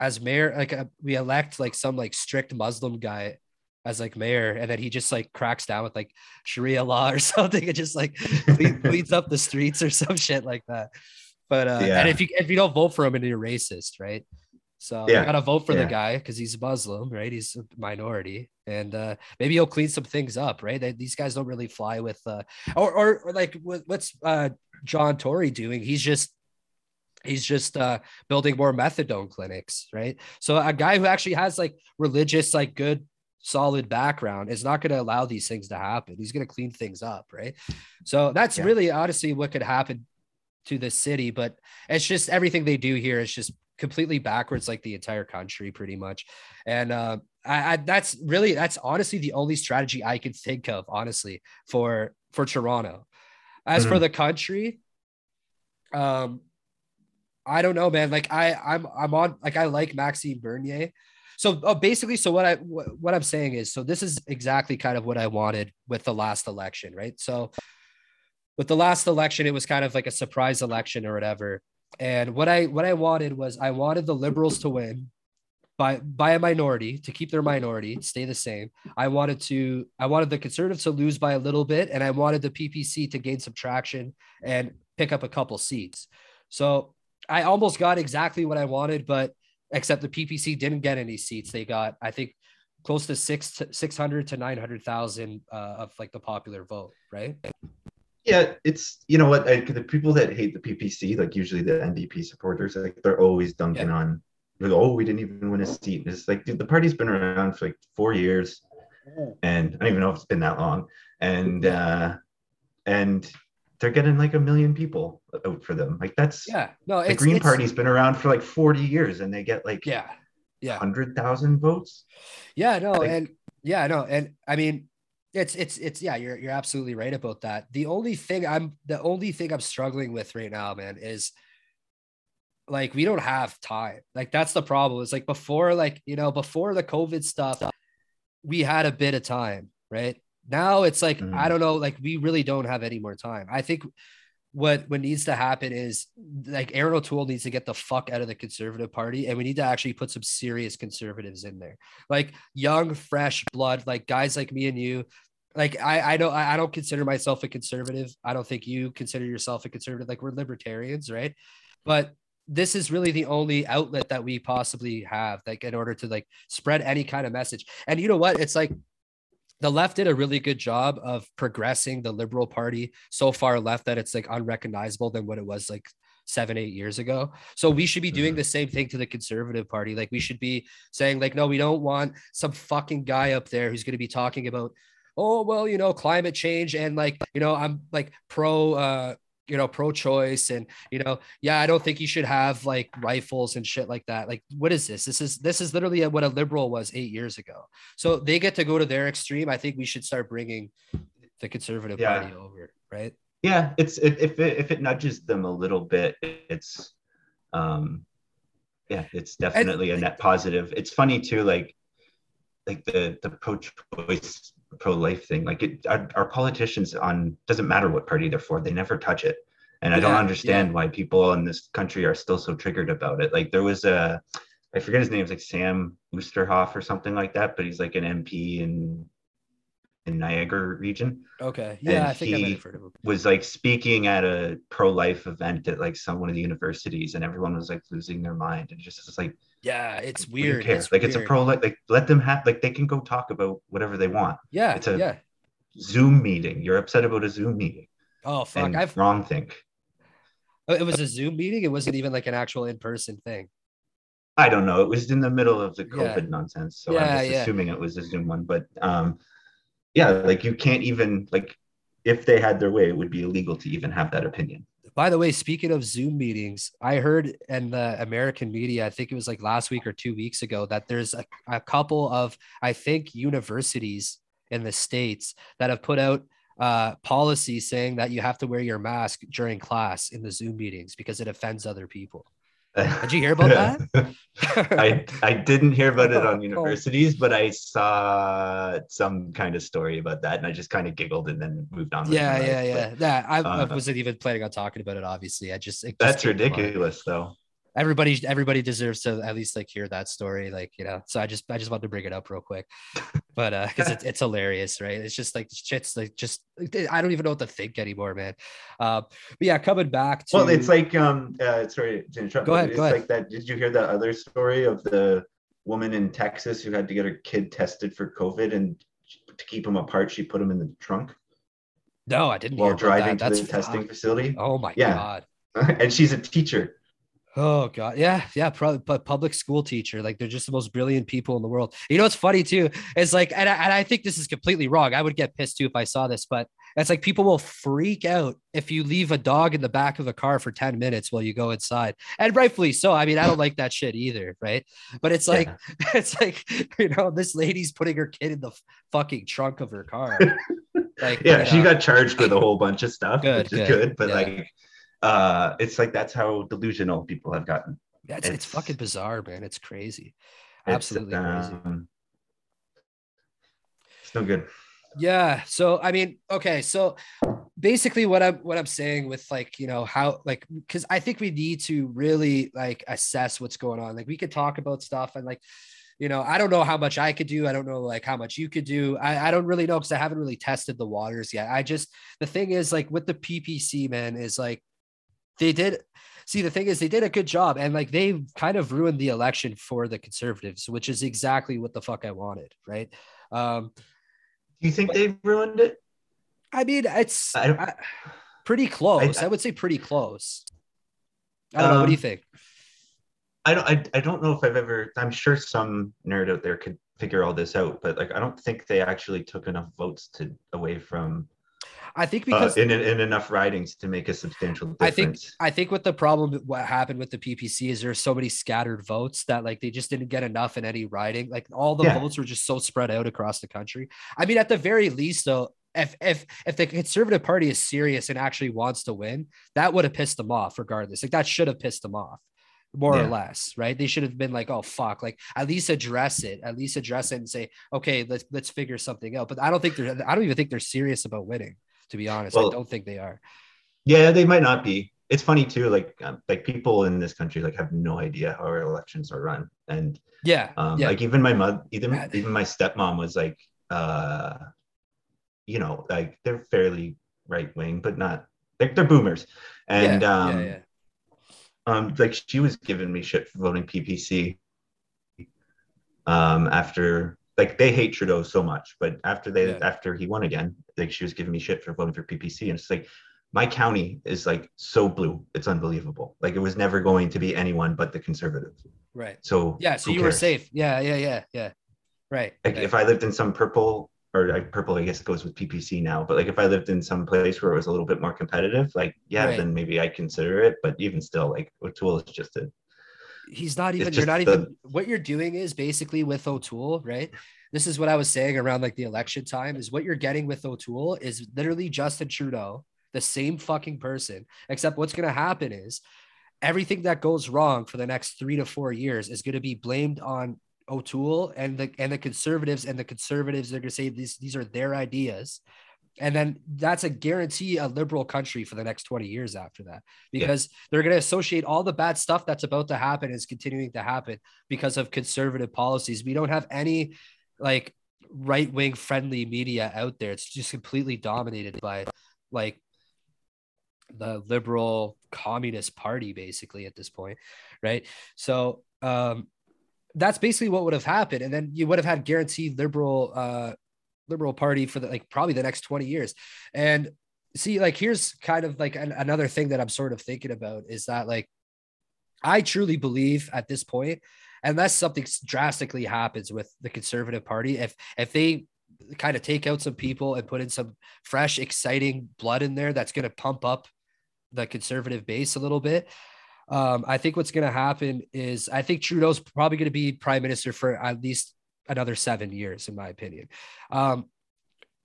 as mayor like uh, we elect like some like strict Muslim guy as like mayor and then he just like cracks down with like Sharia law or something and just like leads up the streets or some shit like that. But uh, yeah. and if you if you don't vote for him, and you're racist, right? So yeah. you gotta vote for yeah. the guy because he's Muslim, right? He's a minority, and uh, maybe he'll clean some things up, right? They, these guys don't really fly with, uh, or, or, or like what's uh, John Tory doing? He's just he's just uh, building more methadone clinics, right? So a guy who actually has like religious, like good, solid background is not going to allow these things to happen. He's going to clean things up, right? So that's yeah. really honestly what could happen to the city, but it's just everything they do here is just completely backwards like the entire country pretty much. And uh, I, I, that's really that's honestly the only strategy i can think of honestly for for toronto. As mm-hmm. for the country um i don't know man. Like i i'm i'm on like i like maxime bernier. So uh, basically so what i what, what i'm saying is so this is exactly kind of what i wanted with the last election right? So with the last election it was kind of like a surprise election or whatever and what I what I wanted was I wanted the liberals to win by by a minority to keep their minority stay the same. I wanted to I wanted the conservatives to lose by a little bit, and I wanted the PPC to gain some traction and pick up a couple seats. So I almost got exactly what I wanted, but except the PPC didn't get any seats. They got I think close to six six hundred to nine hundred thousand uh, of like the popular vote, right? Yeah, it's you know what the people that hate the PPC, like usually the NDP supporters, like they're always dunking yeah. on, like, oh, we didn't even win a seat. It's like dude, the party's been around for like four years, and I don't even know if it's been that long, and uh, and they're getting like a million people out for them. Like that's yeah, no, the Green it's, Party's been around for like forty years, and they get like yeah, yeah, hundred thousand votes. Yeah, no, like, and yeah, no, and I mean it's it's it's yeah, you're you're absolutely right about that. The only thing I'm the only thing I'm struggling with right now, man, is like we don't have time. Like that's the problem. It's like before, like you know, before the COVID stuff, we had a bit of time, right? Now it's like mm. I don't know, like we really don't have any more time. I think what what needs to happen is like Erin O'Toole needs to get the fuck out of the conservative party and we need to actually put some serious conservatives in there. Like young, fresh blood, like guys like me and you. Like I I don't I don't consider myself a conservative. I don't think you consider yourself a conservative. Like we're libertarians, right? But this is really the only outlet that we possibly have like in order to like spread any kind of message. And you know what? It's like the left did a really good job of progressing the liberal party so far left that it's like unrecognizable than what it was like seven eight years ago so we should be doing mm-hmm. the same thing to the conservative party like we should be saying like no we don't want some fucking guy up there who's going to be talking about oh well you know climate change and like you know i'm like pro uh you know, pro-choice and you know, yeah, I don't think you should have like rifles and shit like that. Like, what is this? This is this is literally what a liberal was eight years ago. So they get to go to their extreme. I think we should start bringing the conservative yeah. party over, right? Yeah, it's if if it, if it nudges them a little bit, it's um, yeah, it's definitely and, a net positive. It's funny too, like like the the pro-choice pro-life thing like it our, our, politicians on doesn't matter what party they're for they never touch it and i don't understand yeah. why people in this country are still so triggered about it like there was a i forget his name it's like sam Oosterhoff or something like that but he's like an mp in in Niagara region. Okay. Yeah, and I think he was like speaking at a pro-life event at like some one of the universities, and everyone was like losing their mind. And just it's like, yeah, it's weird. It's like weird. it's a pro like let them have like they can go talk about whatever they want. Yeah. It's a yeah. Zoom meeting. You're upset about a Zoom meeting. Oh fuck! I've wrong think. Oh, it was a Zoom meeting. It wasn't even like an actual in-person thing. I don't know. It was in the middle of the COVID yeah. nonsense, so yeah, I'm just assuming it was a Zoom one. But um, yeah, like you can't even like if they had their way, it would be illegal to even have that opinion. By the way, speaking of Zoom meetings, I heard in the American media, I think it was like last week or two weeks ago, that there's a, a couple of, I think, universities in the States that have put out uh, policy saying that you have to wear your mask during class in the Zoom meetings because it offends other people. Did you hear about that? I I didn't hear about it on universities, but I saw some kind of story about that, and I just kind of giggled and then moved on. Yeah, yeah, yeah. Yeah, I, uh, I, wasn't even planning on talking about it. Obviously, I just, just that's ridiculous, though everybody everybody deserves to at least like hear that story like you know? So i just i just want to bring it up real quick. But uh because it's, it's hilarious right? It's just like shit's like just i don't even know what to think anymore man. Uh but yeah coming back to well it's like um uh sorry to interrupt go ahead, it's go ahead. like that did you hear that other story of the woman in texas who had to get her kid tested for covid and to keep them apart she put them in the trunk? No i didn't while driving that. to That's the testing facility? Oh my yeah. god. And she's a teacher Oh god, yeah, yeah, probably, but public school teacher, like they're just the most brilliant people in the world. You know what's funny too? It's like, and I, and I think this is completely wrong. I would get pissed too if I saw this, but It's like people will freak out if you leave a dog in the back of a car for 10 minutes while you go inside. And rightfully so. I mean, I don't like that shit either, right? But it's like yeah. it's like, you know, this lady's putting her kid in the fucking trunk of her car. Like Yeah, she know. got charged with a whole bunch of stuff, good, which is good, good but yeah. like uh it's like that's how delusional people have gotten. Yeah, it's, it's, it's fucking bizarre, man. It's crazy. Absolutely crazy. Um, it's no good. Yeah. So I mean, okay. So basically what I'm what I'm saying with like, you know, how like because I think we need to really like assess what's going on. Like we could talk about stuff and like, you know, I don't know how much I could do. I don't know like how much you could do. I, I don't really know because I haven't really tested the waters yet. I just the thing is like with the PPC, man, is like they did see the thing is they did a good job and like they kind of ruined the election for the conservatives, which is exactly what the fuck I wanted, right? Um do you think they've ruined it? I mean, it's I pretty close. I, I, I, would say pretty close. I don't um, know. What do you um, think? I don't. I, I don't know if I've ever. I'm sure some nerd out there could figure all this out, but like I don't think they actually took enough votes to away from I think uh, because uh, in, in enough ridings to make a substantial difference. I think I think what the problem what happened with the PPC is there's so many scattered votes that like they just didn't get enough in any riding. Like all the yeah. votes were just so spread out across the country. I mean, at the very least, though, if if if the conservative party is serious and actually wants to win, that would have pissed them off regardless. Like that should have pissed them off more yeah. or less, right? They should have been like, oh fuck, like at least address it, at least address it and say, okay, let's let's figure something out. But I don't think they're I don't even think they're serious about winning to be honest. Well, I don't think they are. Yeah, they might not be. It's funny too, like um, like people in this country like have no idea how our elections are run, and yeah, um, yeah. like even my mother, even even my stepmom was like, uh, you know, like they're fairly right wing, but not they're, they're boomers, and yeah, um, yeah, yeah. Um, like she was giving me shit for voting PPC, um, after like they hate Trudeau so much, but after they yeah. after he won again, like she was giving me shit for voting for PPC, and it's like my county is like so blue, it's unbelievable. Like it was never going to be anyone but the conservatives. Right. So yeah, so you cares? were safe. Yeah, yeah, yeah, yeah. Right. Like right. if I lived in some purple or purple, I guess goes with PPC now, but like if I lived in some place where it was a little bit more competitive, like yeah, right. then maybe I consider it. But even still, like O'Toole is just a he's not even you're not the, even what you're doing is basically with O'Toole, right? This is what I was saying around like the election time is what you're getting with O'Toole is literally Justin Trudeau, the same fucking person, except what's going to happen is everything that goes wrong for the next 3 to 4 years is going to be blamed on O'Toole and the and the conservatives and the conservatives are going to say these these are their ideas. And then that's a guarantee a liberal country for the next 20 years after that. Because yeah. they're going to associate all the bad stuff that's about to happen is continuing to happen because of conservative policies. We don't have any like right wing friendly media out there. It's just completely dominated by like the liberal communist party basically at this point right? So um that's basically what would have happened. And then you would have had guaranteed liberal uh liberal party for the like probably the next 20 years. And see like here's kind of like an, another thing that i'm sort of thinking about is that like i truly believe at this point unless something drastically happens with the conservative party if if they kind of take out some people and put in some fresh exciting blood in there that's going to pump up the conservative base a little bit um, I think what's going to happen is I think Trudeau's probably going to be prime minister for at least another seven years, in my opinion. Um,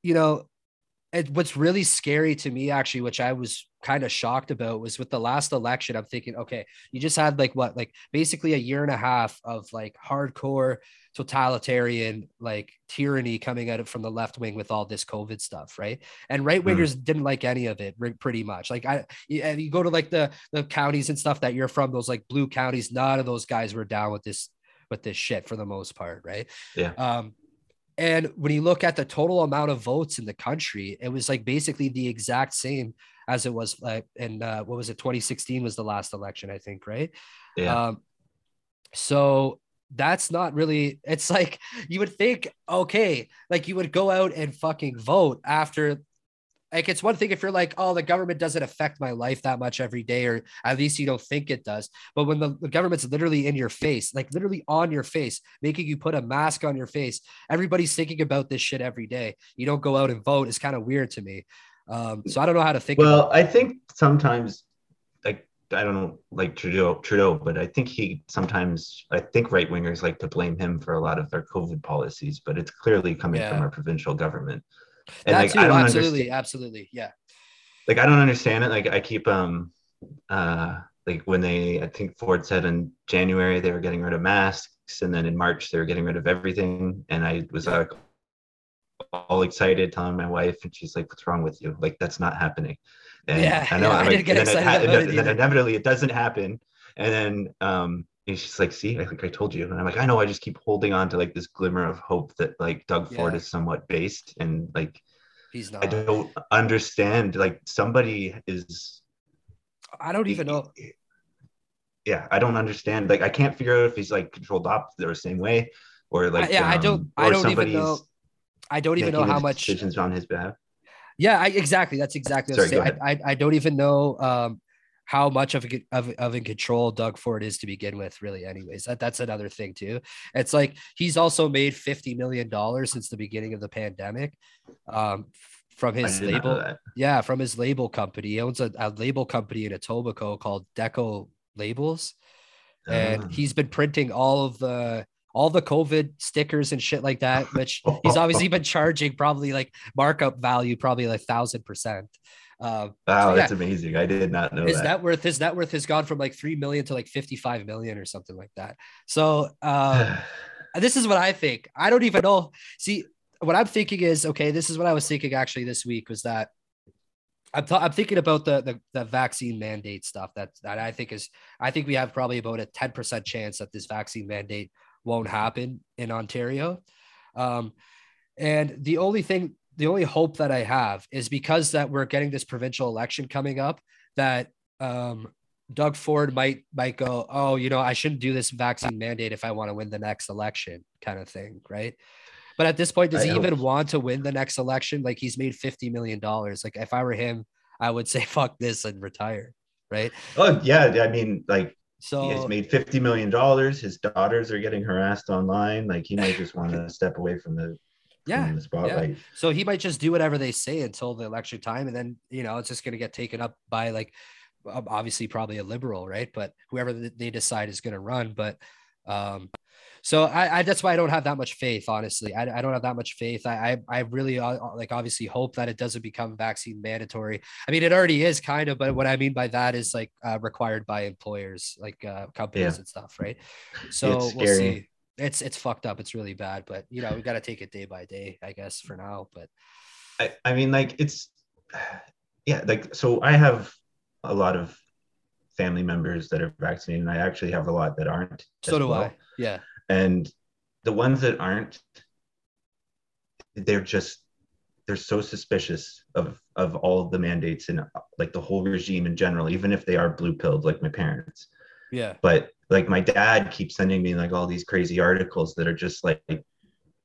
you know, it, what's really scary to me, actually, which I was kind of shocked about, was with the last election. I'm thinking, okay, you just had like what, like basically a year and a half of like hardcore totalitarian like tyranny coming out of from the left wing with all this COVID stuff, right? And right wingers mm. didn't like any of it, pretty much. Like I, and you go to like the the counties and stuff that you're from, those like blue counties. None of those guys were down with this with this shit for the most part, right? Yeah. Um, and when you look at the total amount of votes in the country, it was like basically the exact same as it was like in uh, what was it? 2016 was the last election, I think, right? Yeah. Um, so that's not really it's like you would think okay like you would go out and fucking vote after like it's one thing if you're like, oh, the government doesn't affect my life that much every day, or at least you don't think it does. But when the, the government's literally in your face, like literally on your face, making you put a mask on your face, everybody's thinking about this shit every day. You don't go out and vote. It's kind of weird to me. Um, so I don't know how to think. Well, I think sometimes, like I don't know, like Trudeau, Trudeau, but I think he sometimes, I think right wingers like to blame him for a lot of their COVID policies, but it's clearly coming yeah. from our provincial government. And that like, too, I don't absolutely, understand, absolutely, yeah. Like I don't understand it. Like I keep um, uh, like when they, I think Ford said in January they were getting rid of masks, and then in March they were getting rid of everything, and I was like all excited telling my wife and she's like what's wrong with you like that's not happening and yeah i know yeah, like, I didn't get excited it, about it then inevitably it doesn't happen and then um and she's like see i think i told you and i'm like i know i just keep holding on to like this glimmer of hope that like doug yeah. ford is somewhat based and like he's not i don't understand like somebody is i don't even know yeah i don't understand like i can't figure out if he's like controlled op the same way or like yeah um, i don't i don't even know I don't even know how much decisions on his behalf. Yeah, I, exactly. That's exactly what Sorry, I, I, I don't even know um, how much of, a, of, of in control Doug Ford is to begin with, really. Anyways, that, that's another thing too. It's like he's also made fifty million dollars since the beginning of the pandemic, um, from his label. Yeah, from his label company. He owns a, a label company in Etobicoke called Deco Labels, and uh. he's been printing all of the all the COVID stickers and shit like that, which he's obviously been charging probably like markup value, probably like thousand percent. Uh, wow, so that's amazing. I did not know his that. net worth. His net worth has gone from like three million to like fifty-five million or something like that. So um, this is what I think. I don't even know. See, what I'm thinking is okay. This is what I was thinking actually this week was that I'm, th- I'm thinking about the, the, the vaccine mandate stuff that that I think is I think we have probably about a 10% chance that this vaccine mandate won't happen in Ontario. Um, and the only thing, the only hope that I have is because that we're getting this provincial election coming up that um, Doug Ford might might go, oh, you know, I shouldn't do this vaccine mandate if I want to win the next election, kind of thing, right? But at this point, does I he hope. even want to win the next election? Like he's made fifty million dollars. Like if I were him, I would say fuck this and retire, right? Oh yeah, I mean, like so he has made fifty million dollars. His daughters are getting harassed online. Like he might just want to step away from the yeah the spotlight. Yeah. So he might just do whatever they say until the election time, and then you know it's just going to get taken up by like obviously probably a liberal, right? But whoever they decide is going to run. But um, so I, I, that's why I don't have that much faith, honestly. I, I don't have that much faith. I, I, I really uh, uh, like obviously hope that it doesn't become vaccine mandatory. I mean, it already is kind of, but what I mean by that is like uh, required by employers, like uh, companies yeah. and stuff, right? So we'll see. It's it's fucked up. It's really bad, but you know we got to take it day by day, I guess, for now. But I, I mean, like it's yeah, like so I have a lot of family members that are vaccinated, and I actually have a lot that aren't. So do well. I. Yeah and the ones that aren't they're just they're so suspicious of of all of the mandates and like the whole regime in general even if they are blue pilled like my parents yeah but like my dad keeps sending me like all these crazy articles that are just like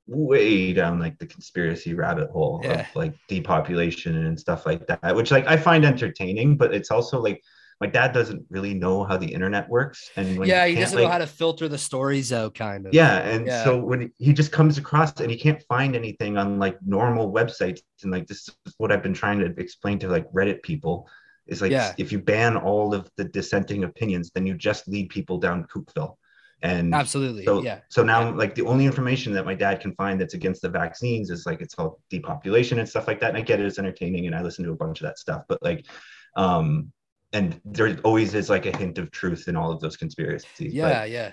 way down like the conspiracy rabbit hole yeah. of like depopulation and stuff like that which like i find entertaining but it's also like my dad doesn't really know how the internet works and yeah he doesn't like, know how to filter the stories out kind of yeah and yeah. so when he just comes across and he can't find anything on like normal websites and like this is what i've been trying to explain to like reddit people is like yeah. if you ban all of the dissenting opinions then you just lead people down coopville and absolutely so, yeah so now yeah. like the only information that my dad can find that's against the vaccines is like it's all depopulation and stuff like that and i get it as entertaining and i listen to a bunch of that stuff but like um and there always is like a hint of truth in all of those conspiracies. Yeah, but, yeah.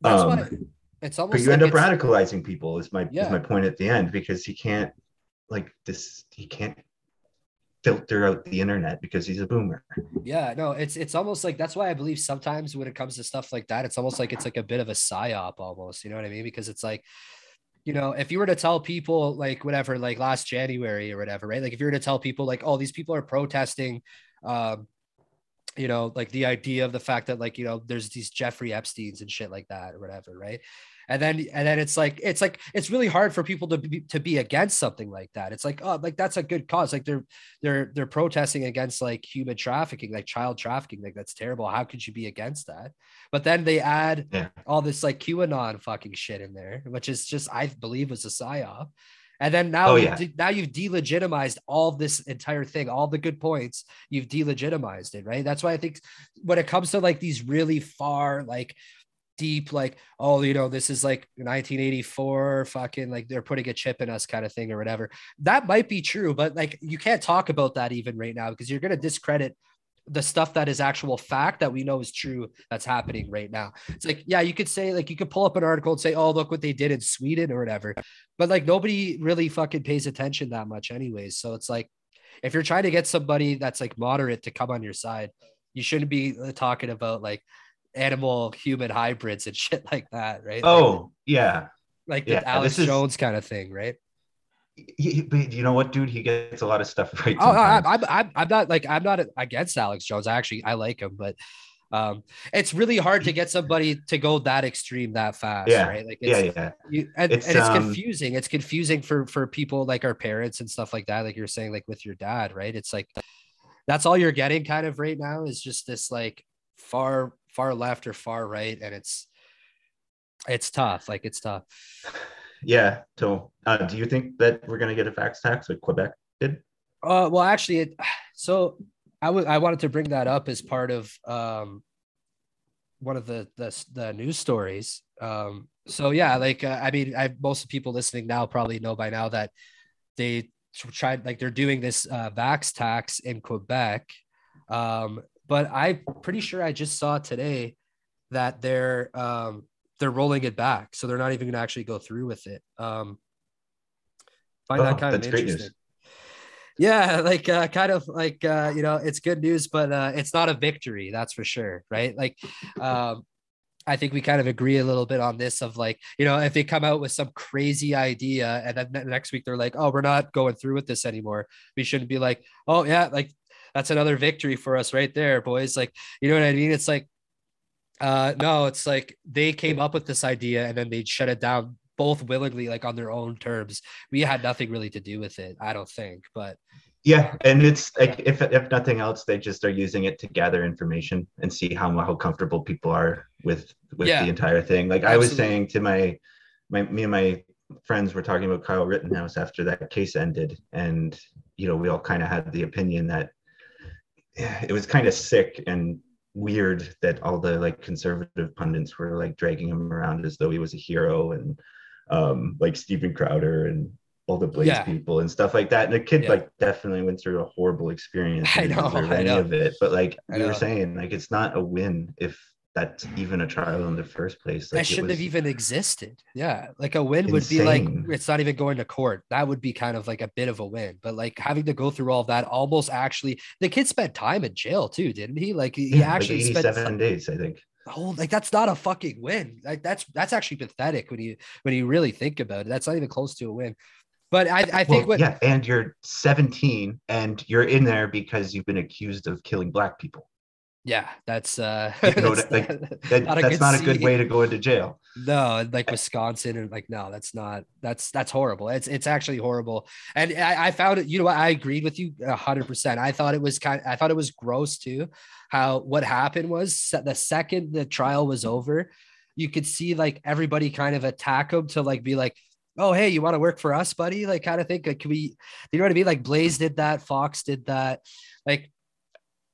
That's um, why it's almost. But you like end up radicalizing people. Is my yeah. is my point at the end because he can't like this. He can't filter out the internet because he's a boomer. Yeah, no, it's it's almost like that's why I believe sometimes when it comes to stuff like that, it's almost like it's like a bit of a psyop almost. You know what I mean? Because it's like you know, if you were to tell people like whatever, like last January or whatever, right? Like if you were to tell people like, oh, these people are protesting um, you know, like the idea of the fact that like, you know, there's these Jeffrey Epstein's and shit like that or whatever, right? And then and then it's like it's like it's really hard for people to be to be against something like that. It's like, oh, like that's a good cause. Like they're they're they're protesting against like human trafficking, like child trafficking. Like that's terrible. How could you be against that? But then they add yeah. all this like QAnon fucking shit in there, which is just I believe was a psyop. And then now, oh, yeah. de- now you've delegitimized all this entire thing, all the good points. You've delegitimized it, right? That's why I think when it comes to like these really far, like deep, like oh, you know, this is like 1984, fucking like they're putting a chip in us, kind of thing, or whatever. That might be true, but like you can't talk about that even right now because you're gonna discredit the stuff that is actual fact that we know is true that's happening right now. It's like, yeah, you could say, like, you could pull up an article and say, oh, look what they did in Sweden or whatever. But like, nobody really fucking pays attention that much, anyways. So it's like, if you're trying to get somebody that's like moderate to come on your side, you shouldn't be uh, talking about like animal human hybrids and shit like that, right? Oh, like, yeah. Like yeah, the Alex Jones kind of thing, right? he, you know what, dude? He gets a lot of stuff right. Oh, I, I'm, I'm, I'm not like I'm not against Alex Jones. I actually I like him, but um, it's really hard to get somebody to go that extreme that fast. Yeah, right. Like it's, yeah, yeah. You, and it's, and it's um, confusing. It's confusing for for people like our parents and stuff like that. Like you're saying, like with your dad, right? It's like that's all you're getting kind of right now is just this like far far left or far right, and it's it's tough. Like it's tough. Yeah. So, uh, do you think that we're going to get a vax tax like Quebec did? Uh, well, actually, it, so I would I wanted to bring that up as part of um, one of the the, the news stories. Um, so yeah, like uh, I mean, I most of people listening now probably know by now that they tried like they're doing this uh, vax tax in Quebec. Um, but I'm pretty sure I just saw today that they're um, they're rolling it back, so they're not even going to actually go through with it. Um, find oh, that kind of interesting. Yeah, like uh, kind of like uh, you know, it's good news, but uh, it's not a victory, that's for sure, right? Like, um, I think we kind of agree a little bit on this of like, you know, if they come out with some crazy idea and then next week they're like, oh, we're not going through with this anymore. We shouldn't be like, oh yeah, like that's another victory for us right there, boys. Like, you know what I mean? It's like uh, no, it's like they came up with this idea and then they shut it down both willingly, like on their own terms. We had nothing really to do with it, I don't think. But yeah, and it's like if if nothing else, they just are using it to gather information and see how how comfortable people are with with yeah, the entire thing. Like absolutely. I was saying to my my me and my friends were talking about Kyle Rittenhouse after that case ended, and you know we all kind of had the opinion that it was kind of sick and weird that all the like conservative pundits were like dragging him around as though he was a hero and um like Steven Crowder and all the Blaze yeah. people and stuff like that. And the kid yeah. like definitely went through a horrible experience. I know, I know. of it. But like you were saying, like it's not a win if that's even a trial in the first place. Like, that shouldn't have even existed. Yeah. Like a win insane. would be like it's not even going to court. That would be kind of like a bit of a win. But like having to go through all that almost actually the kid spent time in jail too, didn't he? Like he, yeah, actually like spent seven days, I think. Oh, like that's not a fucking win. Like that's that's actually pathetic when you when you really think about it. That's not even close to a win. But I, I think well, what yeah, and you're 17 and you're in there because you've been accused of killing black people. Yeah, that's uh that's, like, that, not that's not a good way to go into jail. No, like Wisconsin and like no, that's not that's that's horrible. It's it's actually horrible. And I, I found it, you know what, I agreed with you hundred percent. I thought it was kind I thought it was gross too. How what happened was the second the trial was over, you could see like everybody kind of attack him to like be like, oh hey, you want to work for us, buddy? Like kind of think like can we you know what I mean? Like Blaze did that, Fox did that. Like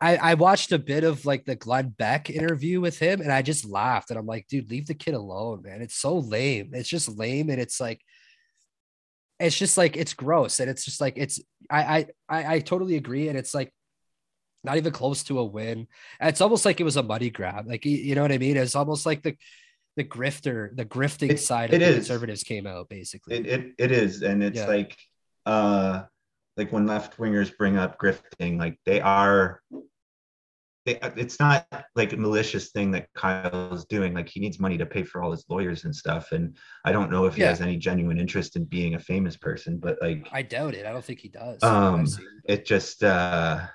I, I watched a bit of like the Glenn Beck interview with him and I just laughed and I'm like, dude, leave the kid alone, man. It's so lame. It's just lame. And it's like, it's just like, it's gross. And it's just like, it's, I, I, I totally agree. And it's like, not even close to a win. And it's almost like it was a money grab. Like, you know what I mean? It's almost like the, the grifter, the grifting it, side of the conservatives came out basically. It, it, it is. And it's yeah. like, uh, like when left wingers bring up grifting, like they are they, it's not like a malicious thing that Kyle is doing. Like he needs money to pay for all his lawyers and stuff. And I don't know if he yeah. has any genuine interest in being a famous person, but like I doubt it. I don't think he does. Um, it just uh,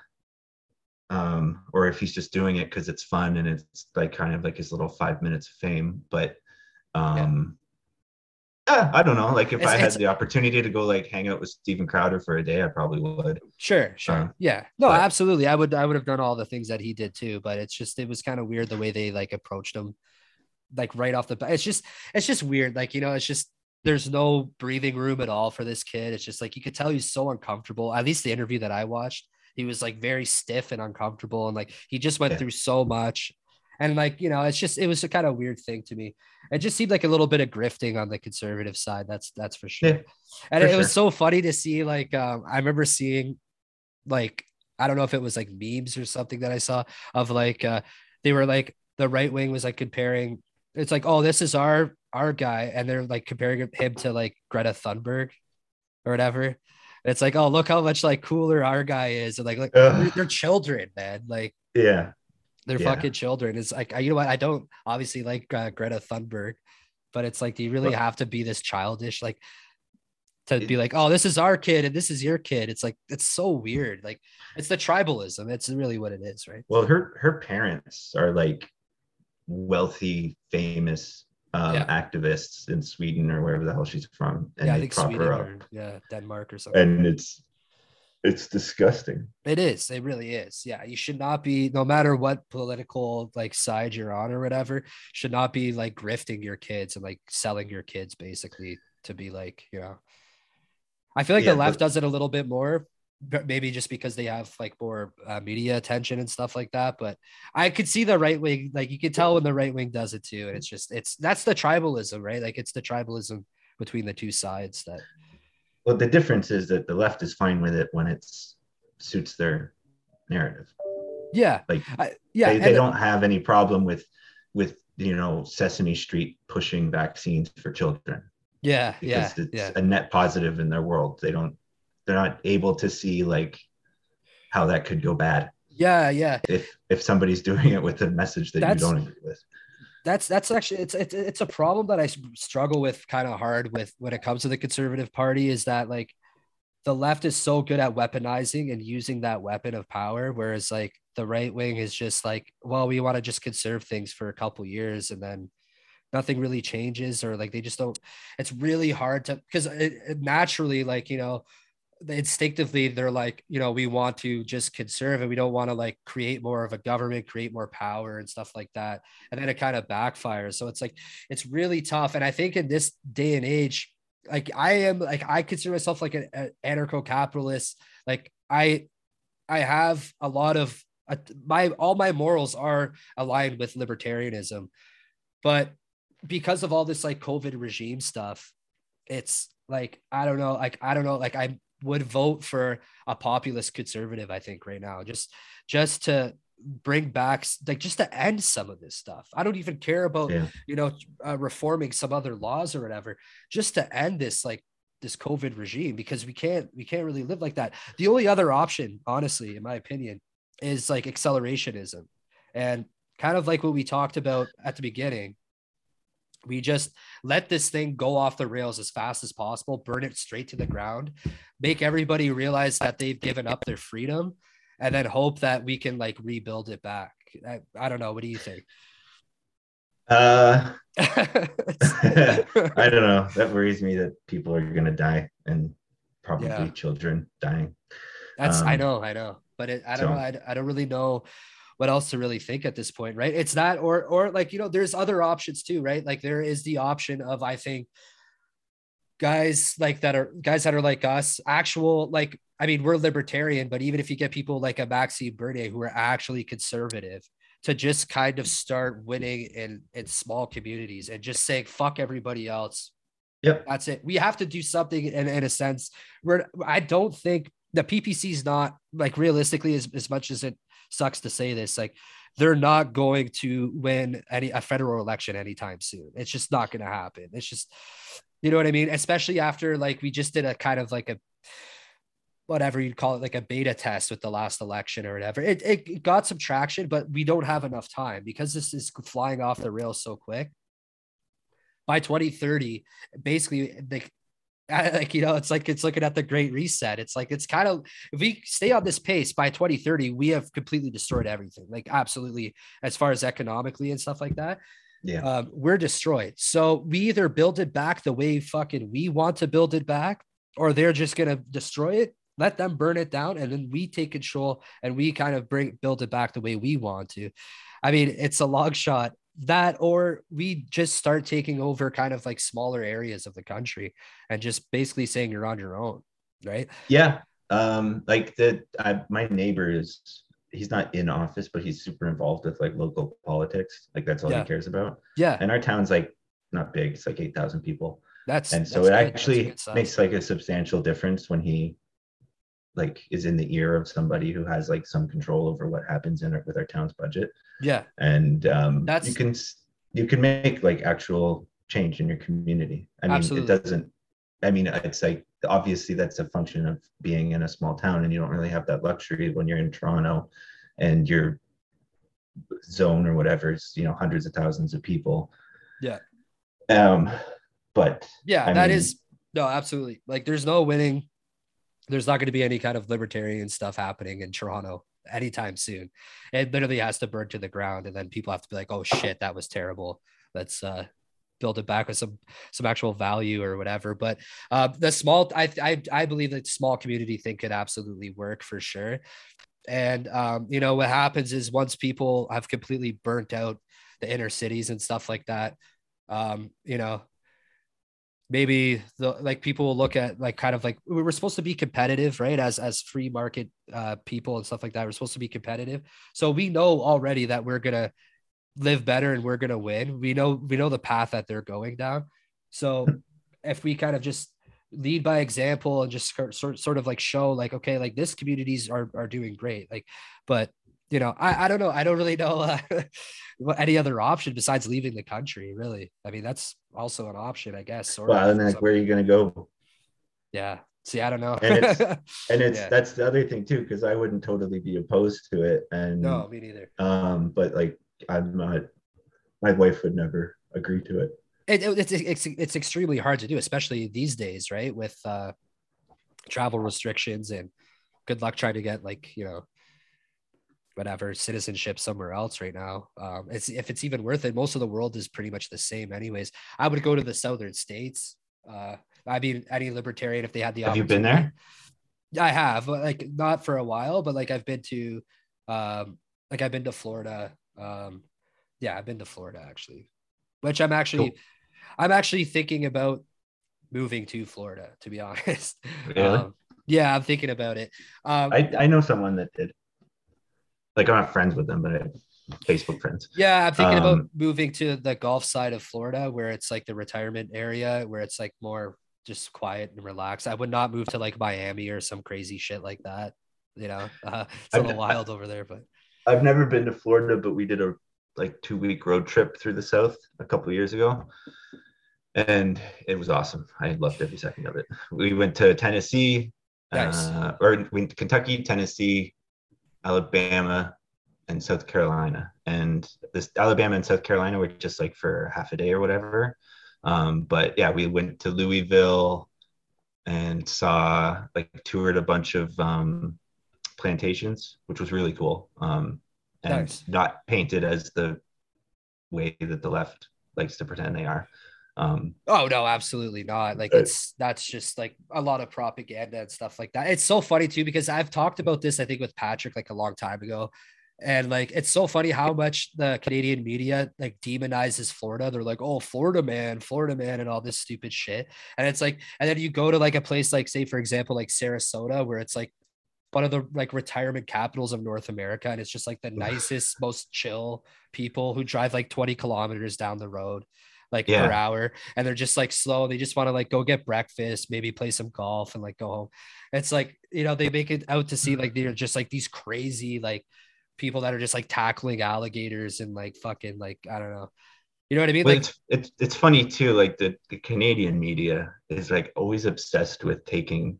um, or if he's just doing it because it's fun and it's like kind of like his little five minutes of fame. But um, yeah, I don't know. Like if it's, I had the opportunity to go like hang out with Steven Crowder for a day, I probably would. Sure, sure. Um, yeah. No, but, absolutely. I would I would have done all the things that he did too, but it's just it was kind of weird the way they like approached him like right off the bat. It's just it's just weird. Like, you know, it's just there's no breathing room at all for this kid. It's just like you could tell he's so uncomfortable. At least the interview that I watched, he was like very stiff and uncomfortable, and like he just went yeah. through so much. And like you know, it's just it was a kind of weird thing to me. It just seemed like a little bit of grifting on the conservative side. That's that's for sure. Yeah, and for it, sure. was so funny to see. Like um, I remember seeing, like I don't know if it was like memes or something that I saw of like uh, they were like the right wing was like comparing. It's like, oh, this is our our guy, and they're like comparing him to like Greta Thunberg or whatever. it's like, oh, look how much like cooler our guy is, and like like they're, children, man. Like yeah, they're yeah. fucking children. It's like you know what? I don't obviously like uh, Greta Thunberg, but it's like, do you really have to be this childish like? To be like, oh, this is our kid and this is your kid. It's like it's so weird. Like it's the tribalism. It's really what it is, right? Well, her her parents are like wealthy, famous um, yeah. activists in Sweden or wherever the hell she's from, and yeah, they prop Sweden her up. Or, yeah, Denmark or something. And it's it's disgusting. It is. It really is. Yeah, you should not be, no matter what political like side you're on or whatever, should not be like grifting your kids and like selling your kids basically to be like, you know. I feel like yeah, the left but- does it a little bit more, maybe just because they have like more uh, media attention and stuff like that. But I could see the right wing, like you can tell when the right wing does it too. And it's just, it's that's the tribalism, right? Like it's the tribalism between the two sides that. Well, the difference is that the left is fine with it when it suits their narrative. Yeah. Like, I, yeah. They, they don't have any problem with, with, you know, Sesame Street pushing vaccines for children. Yeah. yeah. Because it's yeah. a net positive in their world. They don't, they're not able to see like how that could go bad. Yeah, yeah. If if somebody's doing it with a message that that's, you don't agree with. That's that's actually it's it's it's a problem that I struggle with kind of hard with when it comes to the conservative party is that like the left is so good at weaponizing and using that weapon of power whereas like the right wing is just like well we want to just conserve things for a couple years and then nothing really changes or like they just don't it's really hard to because naturally like you know instinctively they're like you know we want to just conserve and we don't want to like create more of a government create more power and stuff like that. And then it kind of backfires. So it's like it's really tough. And i think in this day and age like i am like i consider myself like an, an anarcho-capitalist. Like i i have a lot of uh, my all my morals are aligned with libertarianism. But because of all this like covid regime stuff it's like i don't know like i don't know like i'm would vote for a populist conservative i think right now just just to bring back like just to end some of this stuff. I don't even care about yeah. you know uh, reforming some other laws or whatever just to end this like this covid regime because we can't we can't really live like that. The only other option honestly in my opinion is like accelerationism. And kind of like what we talked about at the beginning we just let this thing go off the rails as fast as possible, burn it straight to the ground, make everybody realize that they've given up their freedom, and then hope that we can like rebuild it back. I, I don't know. What do you think? Uh, I don't know. That worries me that people are going to die and probably yeah. children dying. That's um, I know, I know, but it, I don't so. know. I, I don't really know what else to really think at this point, right? It's that, or or like you know, there's other options too, right? Like there is the option of I think guys like that are guys that are like us, actual like I mean, we're libertarian, but even if you get people like a Maxime Bernier who are actually conservative, to just kind of start winning in in small communities and just saying fuck everybody else. Yep. That's it. We have to do something in, in a sense where I don't think the PPC is not like realistically as, as much as it sucks to say this, like they're not going to win any a federal election anytime soon. It's just not going to happen. It's just, you know what I mean? Especially after like we just did a kind of like a whatever you'd call it, like a beta test with the last election or whatever. It, it got some traction, but we don't have enough time because this is flying off the rails so quick. By 2030, basically, like like you know it's like it's looking at the great reset. It's like it's kind of if we stay on this pace by 2030 we have completely destroyed everything like absolutely as far as economically and stuff like that yeah. um, we're destroyed. So we either build it back the way fucking we want to build it back or they're just gonna destroy it let them burn it down and then we take control and we kind of bring build it back the way we want to. I mean it's a long shot that or we just start taking over kind of like smaller areas of the country and just basically saying you're on your own right? Yeah. Um like the I, my neighbor is he's not in office but he's super involved with like local politics. Like that's all yeah. he cares about. Yeah. And our town's like not big. It's like 8000 people. That's and so it good. actually makes like a substantial difference when he like is in the ear of somebody who has like some control over what happens in it with our town's budget. Yeah. And um that's you can you can make like actual change in your community. I mean Absolutely. it doesn't I mean it's like obviously that's a function of being in a small town and you don't really have that luxury when you're in Toronto and your zone or whatever is you know hundreds of thousands of people. Yeah. Um but yeah, I that mean, is no absolutely like there's no winning there's not going to be any kind of libertarian stuff happening in Toronto anytime soon. It literally has to burn to the ground, and then people have to be like, "Oh shit, that was terrible. Let's uh, build it back with some some actual value or whatever." But uh, the small, I, I I believe that small community thing could absolutely work for sure. And um, you know what happens is once people have completely burnt out the inner cities and stuff like that, um, you know, maybe the like people will look at like kind of like we're supposed to be competitive right as as free market uh people and stuff like that. We're supposed to be competitive. So we know already that we're gonna live better and we're gonna win. We know we know the path that they're going down. So if we kind of just lead by example and just sort, sort of like show like okay like this communities are are doing great like but you know, I, I don't know. I don't really know uh, any other option besides leaving the country. Really, I mean, that's also an option, I guess. Sort well, and like, where are you going to go? Yeah. See, I don't know. and it's, and it's yeah. that's the other thing too, because I wouldn't totally be opposed to it. And no, me neither. Um, but like, I'm not. My wife would never agree to it. It, it, it's, it's it's extremely hard to do, especially these days, right? With uh, travel restrictions and good luck trying to get like you know whatever citizenship somewhere else right now. Um, it's if it's even worth it. Most of the world is pretty much the same, anyways. I would go to the southern states. Uh, I'd be any libertarian if they had the. Have you been there? I have, like not for a while, but like I've been to, um, like I've been to Florida. Um, yeah, I've been to Florida actually, which I'm actually, cool. I'm actually thinking about moving to Florida. To be honest. Really? Um, yeah, I'm thinking about it. Um, I I know someone that did like I'm not friends with them, but I have Facebook friends. Yeah, I'm thinking um, about moving to the Gulf side of Florida, where it's like the retirement area, where it's like more just quiet and relaxed. I would not move to like Miami or some crazy shit like that. You know, uh, it's a little wild over there. But I've never been to Florida, but we did a like two week road trip through the South a couple years ago, and it was awesome. I loved every second of it. We went to Tennessee, nice. uh, or we Kentucky, Tennessee, Alabama, and South Carolina. And this Alabama and South Carolina were just like for half a day or whatever. Um, but yeah, we went to Louisville and saw like toured a bunch of um, plantations, which was really cool. Um, and nice. not painted as the way that the left likes to pretend they are. Um, oh no, absolutely not. Like it's that's just like a lot of propaganda and stuff like that. It's so funny too because I've talked about this I think with Patrick like a long time ago. And like it's so funny how much the Canadian media like demonizes Florida. They're like, "Oh, Florida man, Florida man," and all this stupid shit. And it's like, and then you go to like a place like, say, for example, like Sarasota, where it's like one of the like retirement capitals of North America, and it's just like the nicest, most chill people who drive like 20 kilometers down the road like yeah. per hour and they're just like slow they just want to like go get breakfast maybe play some golf and like go home. It's like you know they make it out to see like they're just like these crazy like people that are just like tackling alligators and like fucking like i don't know. You know what i mean? Like it's, it's it's funny too like the, the canadian media is like always obsessed with taking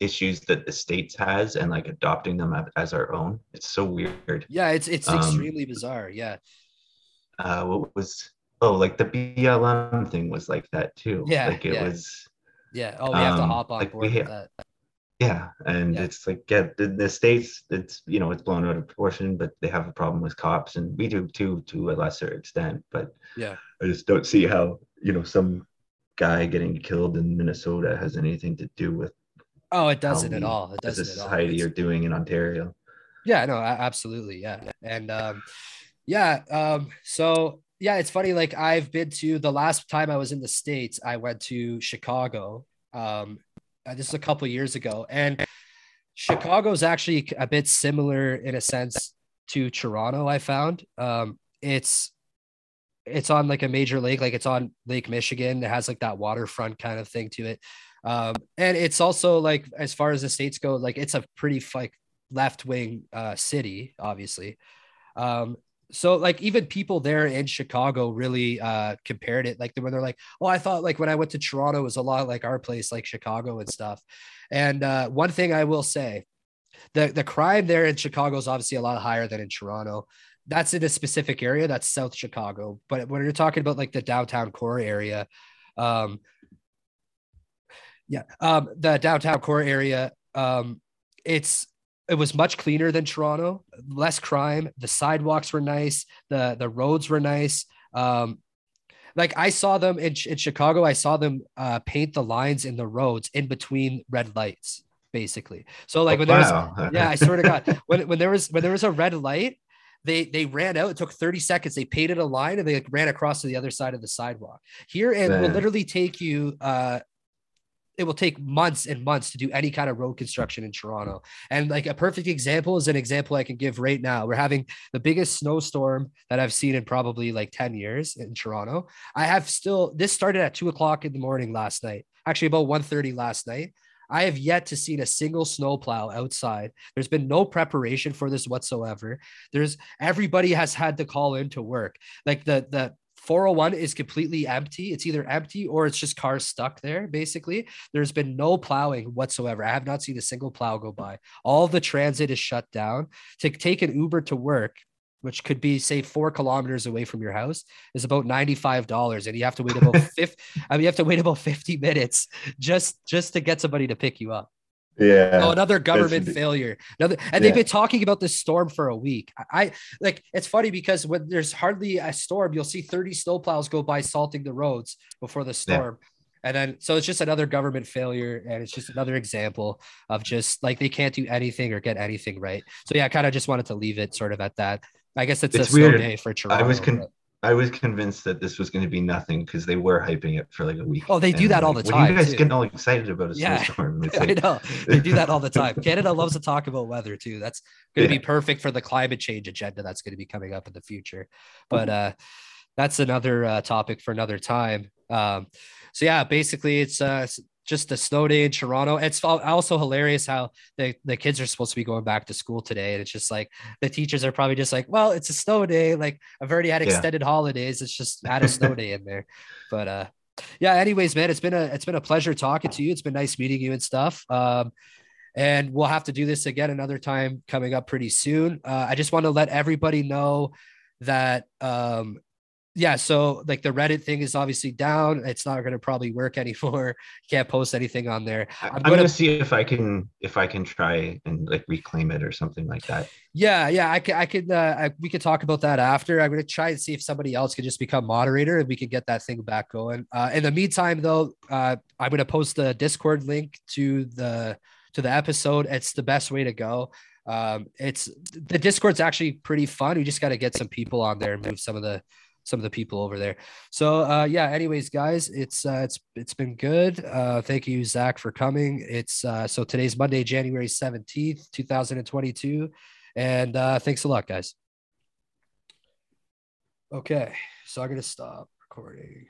issues that the states has and like adopting them as our own. It's so weird. Yeah it's it's um, extremely bizarre yeah. uh what was oh, like the BLM thing was like that too. Yeah. Like it yeah. was. Yeah. Oh, we have to um, hop on like board with that. Yeah, and yeah. it's like yeah, the, the states it's you know it's blown out of proportion, but they have a problem with cops, and we do too to a lesser extent. But yeah, I just don't see how you know some guy getting killed in Minnesota has anything to do with. Oh, it doesn't at all. It doesn't. As a society are doing in Ontario. Yeah, no, absolutely, yeah, and um, yeah, um, so yeah, it's funny. Like I've been to the last time I was in the states, I went to Chicago. Um, uh, this is a couple years ago, and Chicago is actually a bit similar in a sense to Toronto. I found um, it's it's on like a major lake, like it's on Lake Michigan. It has like that waterfront kind of thing to it, um, and it's also like as far as the states go, like it's a pretty like left wing uh, city, obviously. Um, so like even people there in Chicago really uh compared it like when they're like, oh, I thought like when I went to Toronto was a lot like our place, like Chicago and stuff. And uh, one thing I will say, the the crime there in Chicago is obviously a lot higher than in Toronto. That's in a specific area, that's South Chicago. But when you're talking about like the downtown core area, um, yeah, um, the downtown core area, um, it's it was much cleaner than Toronto, less crime. The sidewalks were nice. The the roads were nice. Um, like I saw them in, in Chicago, I saw them uh, paint the lines in the roads in between red lights, basically. So like when there was, yeah, I swear to God, when, when there was when there was a red light, they they ran out. It took 30 seconds. They painted a line and they like, ran across to the other side of the sidewalk. Here it will literally take you uh, it will take months and months to do any kind of road construction in Toronto. And like a perfect example is an example I can give right now. We're having the biggest snowstorm that I've seen in probably like 10 years in Toronto. I have still this started at two o'clock in the morning last night, actually about 1:30 last night. I have yet to see a single snowplow outside. There's been no preparation for this whatsoever. There's everybody has had to call in to work. Like the the 401 is completely empty. It's either empty or it's just cars stuck there. Basically, there's been no plowing whatsoever. I have not seen a single plow go by. All the transit is shut down. To take an Uber to work, which could be say four kilometers away from your house, is about ninety-five dollars, and you have to wait about 50, I mean, you have to wait about fifty minutes just just to get somebody to pick you up. Yeah. Oh, another government failure. Another, and yeah. they've been talking about this storm for a week. I, like it's funny because when there's hardly a storm, you'll see 30 snowplows go by salting the roads before the storm. Yeah. And then so it's just another government failure, and it's just another example of just like they can't do anything or get anything right. So yeah, I kind of just wanted to leave it sort of at that. I guess it's, it's a weird. day for Toronto. I was con- I was convinced that this was going to be nothing because they were hyping it for like a week. Oh, they do that all the time. When you guys too. getting all excited about a yeah. snowstorm. Like... I know they do that all the time. Canada loves to talk about weather too. That's going to yeah. be perfect for the climate change agenda that's going to be coming up in the future. But uh, that's another uh, topic for another time. Um, so yeah, basically it's uh, just a snow day in Toronto. It's also hilarious how the, the kids are supposed to be going back to school today. And it's just like the teachers are probably just like, well, it's a snow day. Like I've already had extended yeah. holidays. It's just add a snow day in there. But uh yeah, anyways, man, it's been a it's been a pleasure talking to you. It's been nice meeting you and stuff. Um and we'll have to do this again another time coming up pretty soon. Uh, I just want to let everybody know that um yeah, so like the Reddit thing is obviously down. It's not going to probably work anymore. Can't post anything on there. I'm, I'm going to see if I can if I can try and like reclaim it or something like that. Yeah, yeah, I could I could uh, I, we could talk about that after. I'm going to try and see if somebody else could just become moderator and we could get that thing back going. Uh, in the meantime, though, uh, I'm going to post the Discord link to the to the episode. It's the best way to go um it's the discord's actually pretty fun we just got to get some people on there and move some of the some of the people over there. So uh, yeah. Anyways, guys, it's uh, it's it's been good. Uh, thank you, Zach, for coming. It's uh, so today's Monday, January seventeenth, two thousand and twenty-two, and uh, thanks a lot, guys. Okay, so I'm gonna stop recording.